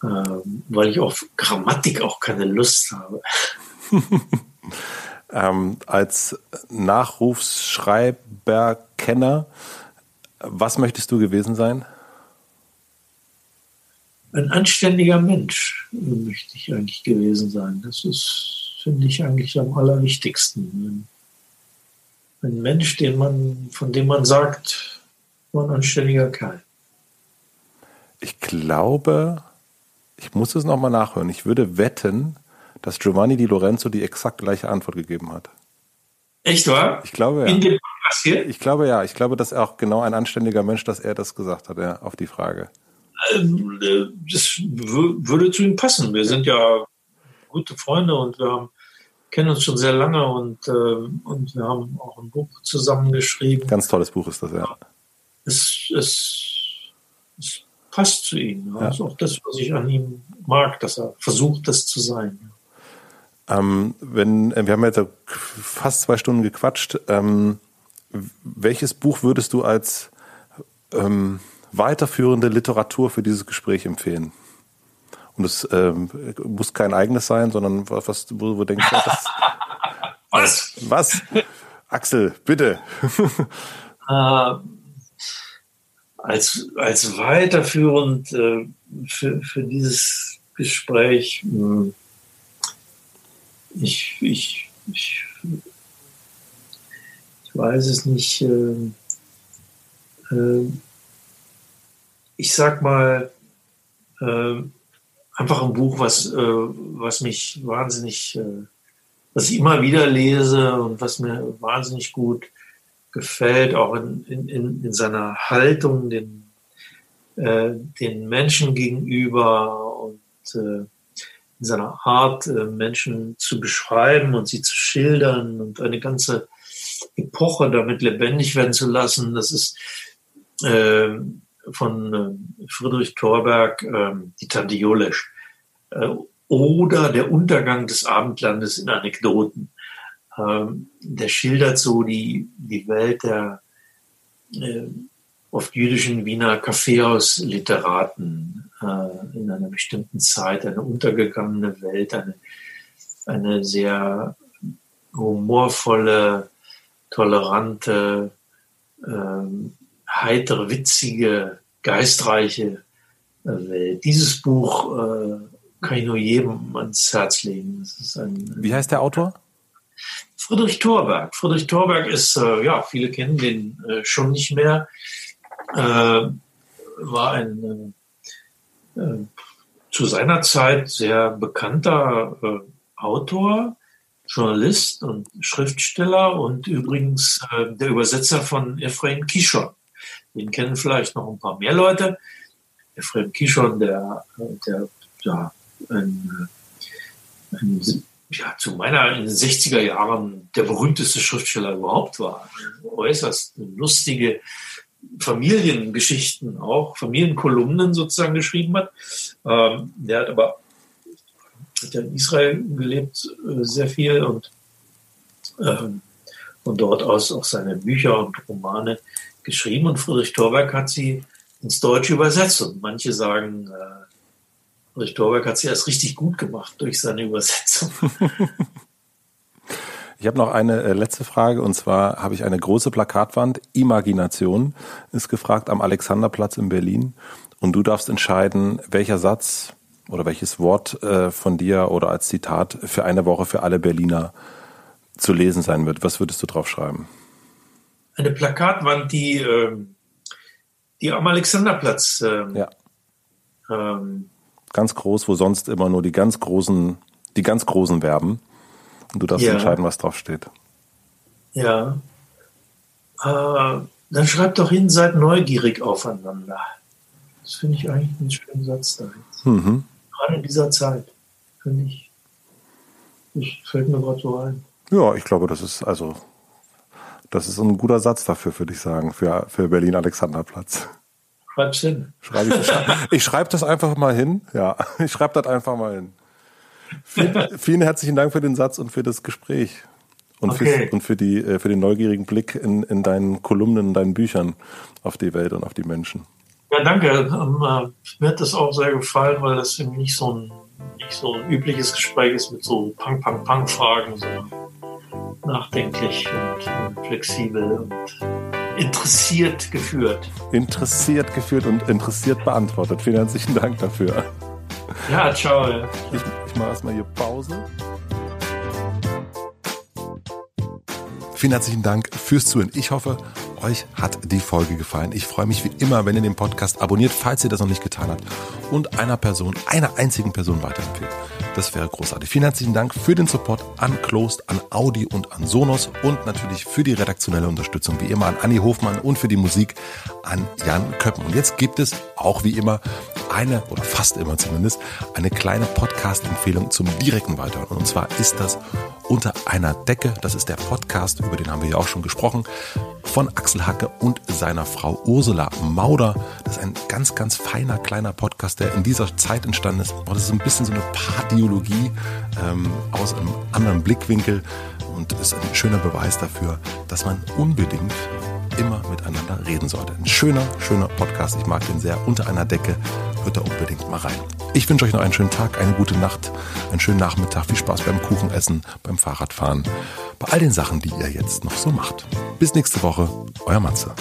ähm, weil ich auf Grammatik auch keine Lust habe. (laughs) ähm, als Nachrufsschreiber-Kenner, was möchtest du gewesen sein? Ein anständiger Mensch möchte ich eigentlich gewesen sein. Das ist, finde ich, eigentlich am allerwichtigsten. Ein Mensch, den man, von dem man sagt, war ein anständiger Kerl. Ich glaube, ich muss es nochmal nachhören. Ich würde wetten, dass Giovanni Di Lorenzo die exakt gleiche Antwort gegeben hat. Echt wahr? Ich glaube ja. Ich glaube ja. Ich glaube, dass er auch genau ein anständiger Mensch, dass er das gesagt hat, ja, auf die Frage. Ähm, äh, das würde zu ihm passen. Wir sind ja gute Freunde und wir haben, kennen uns schon sehr lange und, äh, und wir haben auch ein Buch zusammengeschrieben. Ganz tolles Buch ist das, ja. Es, es, es passt zu ihm. Das ist auch das, was ich an ihm mag, dass er versucht, das zu sein. Ähm, wenn, äh, wir haben jetzt fast zwei Stunden gequatscht. Ähm, welches Buch würdest du als ähm, weiterführende Literatur für dieses Gespräch empfehlen? Und es ähm, muss kein eigenes sein, sondern was, wo, wo denkst du, das, (laughs) was? Was? Axel, bitte. (laughs) äh, als, als weiterführend äh, für, für dieses Gespräch. Mh, hm, ich, ich, ich, ich weiß es nicht. Äh, äh, ich sag mal, äh, einfach ein Buch, was, äh, was mich wahnsinnig, äh, was ich immer wieder lese und was mir wahnsinnig gut gefällt, auch in, in, in seiner Haltung den, äh, den Menschen gegenüber und in seiner Art, äh, Menschen zu beschreiben und sie zu schildern und eine ganze Epoche damit lebendig werden zu lassen. Das ist äh, von Friedrich Thorberg äh, die Tante Jolesch äh, oder der Untergang des Abendlandes in Anekdoten. Ähm, der schildert so die, die Welt der äh, oft jüdischen Wiener Kaffeehausliteraten äh, in einer bestimmten Zeit, eine untergegangene Welt, eine, eine sehr humorvolle, tolerante, ähm, heitere, witzige, geistreiche äh, Welt. Dieses Buch äh, kann ich nur jedem ans Herz legen. Ein, Wie heißt der Autor? Friedrich Thorberg. Friedrich Thorberg ist, äh, ja, viele kennen den äh, schon nicht mehr äh, war ein äh, äh, zu seiner Zeit sehr bekannter äh, Autor, Journalist und Schriftsteller und übrigens äh, der Übersetzer von Ephraim Kishon. Den kennen vielleicht noch ein paar mehr Leute. Ephraim Kishon, der, der ja, ein, ein, ja, zu meiner in den 60er Jahren der berühmteste Schriftsteller überhaupt war. Äußerst lustige, Familiengeschichten auch, Familienkolumnen sozusagen geschrieben hat. Ähm, der hat aber hat ja in Israel gelebt äh, sehr viel und ähm, von dort aus auch seine Bücher und Romane geschrieben und Friedrich Thorberg hat sie ins Deutsche übersetzt und manche sagen, Ulrich Dorberg hat sich erst richtig gut gemacht durch seine Übersetzung. (laughs) Ich habe noch eine äh, letzte Frage und zwar habe ich eine große Plakatwand. Imagination ist gefragt am Alexanderplatz in Berlin und du darfst entscheiden, welcher Satz oder welches Wort äh, von dir oder als Zitat für eine Woche für alle Berliner zu lesen sein wird. Was würdest du drauf schreiben? Eine Plakatwand, die, äh, die am Alexanderplatz. Äh, ja. Ähm, ganz groß, wo sonst immer nur die ganz großen, die ganz großen werben. Und du darfst ja. entscheiden, was drauf steht. Ja. Äh, dann schreib doch hin, seid neugierig aufeinander. Das finde ich eigentlich einen schönen Satz da jetzt. Mhm. Gerade in dieser Zeit, finde ich. Das fällt mir gerade so ein. Ja, ich glaube, das ist also, das ist ein guter Satz dafür, würde ich sagen, für, für Berlin-Alexanderplatz. Schreib's hin. Schreib ich ich schreibe das einfach mal hin. Ja, (laughs) ich schreibe das einfach mal hin. Vielen, vielen, herzlichen Dank für den Satz und für das Gespräch. Und, okay. und für, die, äh, für den neugierigen Blick in, in deinen Kolumnen, in deinen Büchern auf die Welt und auf die Menschen. Ja, danke. Ähm, äh, mir hat das auch sehr gefallen, weil das eben nicht so ein, nicht so ein übliches Gespräch ist mit so Pang-Pang-Pang-Fragen, sondern nachdenklich und flexibel und interessiert geführt. Interessiert geführt und interessiert beantwortet. Vielen herzlichen Dank dafür. Ja, ciao. Ich, ich mache erstmal hier Pause. Vielen herzlichen Dank fürs Zuhören. Ich hoffe, euch hat die Folge gefallen. Ich freue mich wie immer, wenn ihr den Podcast abonniert, falls ihr das noch nicht getan habt und einer Person, einer einzigen Person weiterempfehlt. Das wäre großartig. Vielen herzlichen Dank für den Support an Closed, an Audi und an Sonos und natürlich für die redaktionelle Unterstützung wie immer an Anni Hofmann und für die Musik an Jan Köppen. Und jetzt gibt es auch wie immer eine oder fast immer zumindest eine kleine Podcast-Empfehlung zum direkten Weiterhören. Und zwar ist das unter einer Decke. Das ist der Podcast, über den haben wir ja auch schon gesprochen, von Axel Hacke und seiner Frau Ursula Mauder. Das ist ein ganz, ganz feiner kleiner Podcast, der in dieser Zeit entstanden ist. Das ist ein bisschen so eine Pardiologie ähm, aus einem anderen Blickwinkel und ist ein schöner Beweis dafür, dass man unbedingt immer miteinander reden sollte. Ein schöner, schöner Podcast. Ich mag den sehr. Unter einer Decke. Hört da unbedingt mal rein. Ich wünsche euch noch einen schönen Tag, eine gute Nacht, einen schönen Nachmittag. Viel Spaß beim Kuchenessen, beim Fahrradfahren, bei all den Sachen, die ihr jetzt noch so macht. Bis nächste Woche. Euer Matze.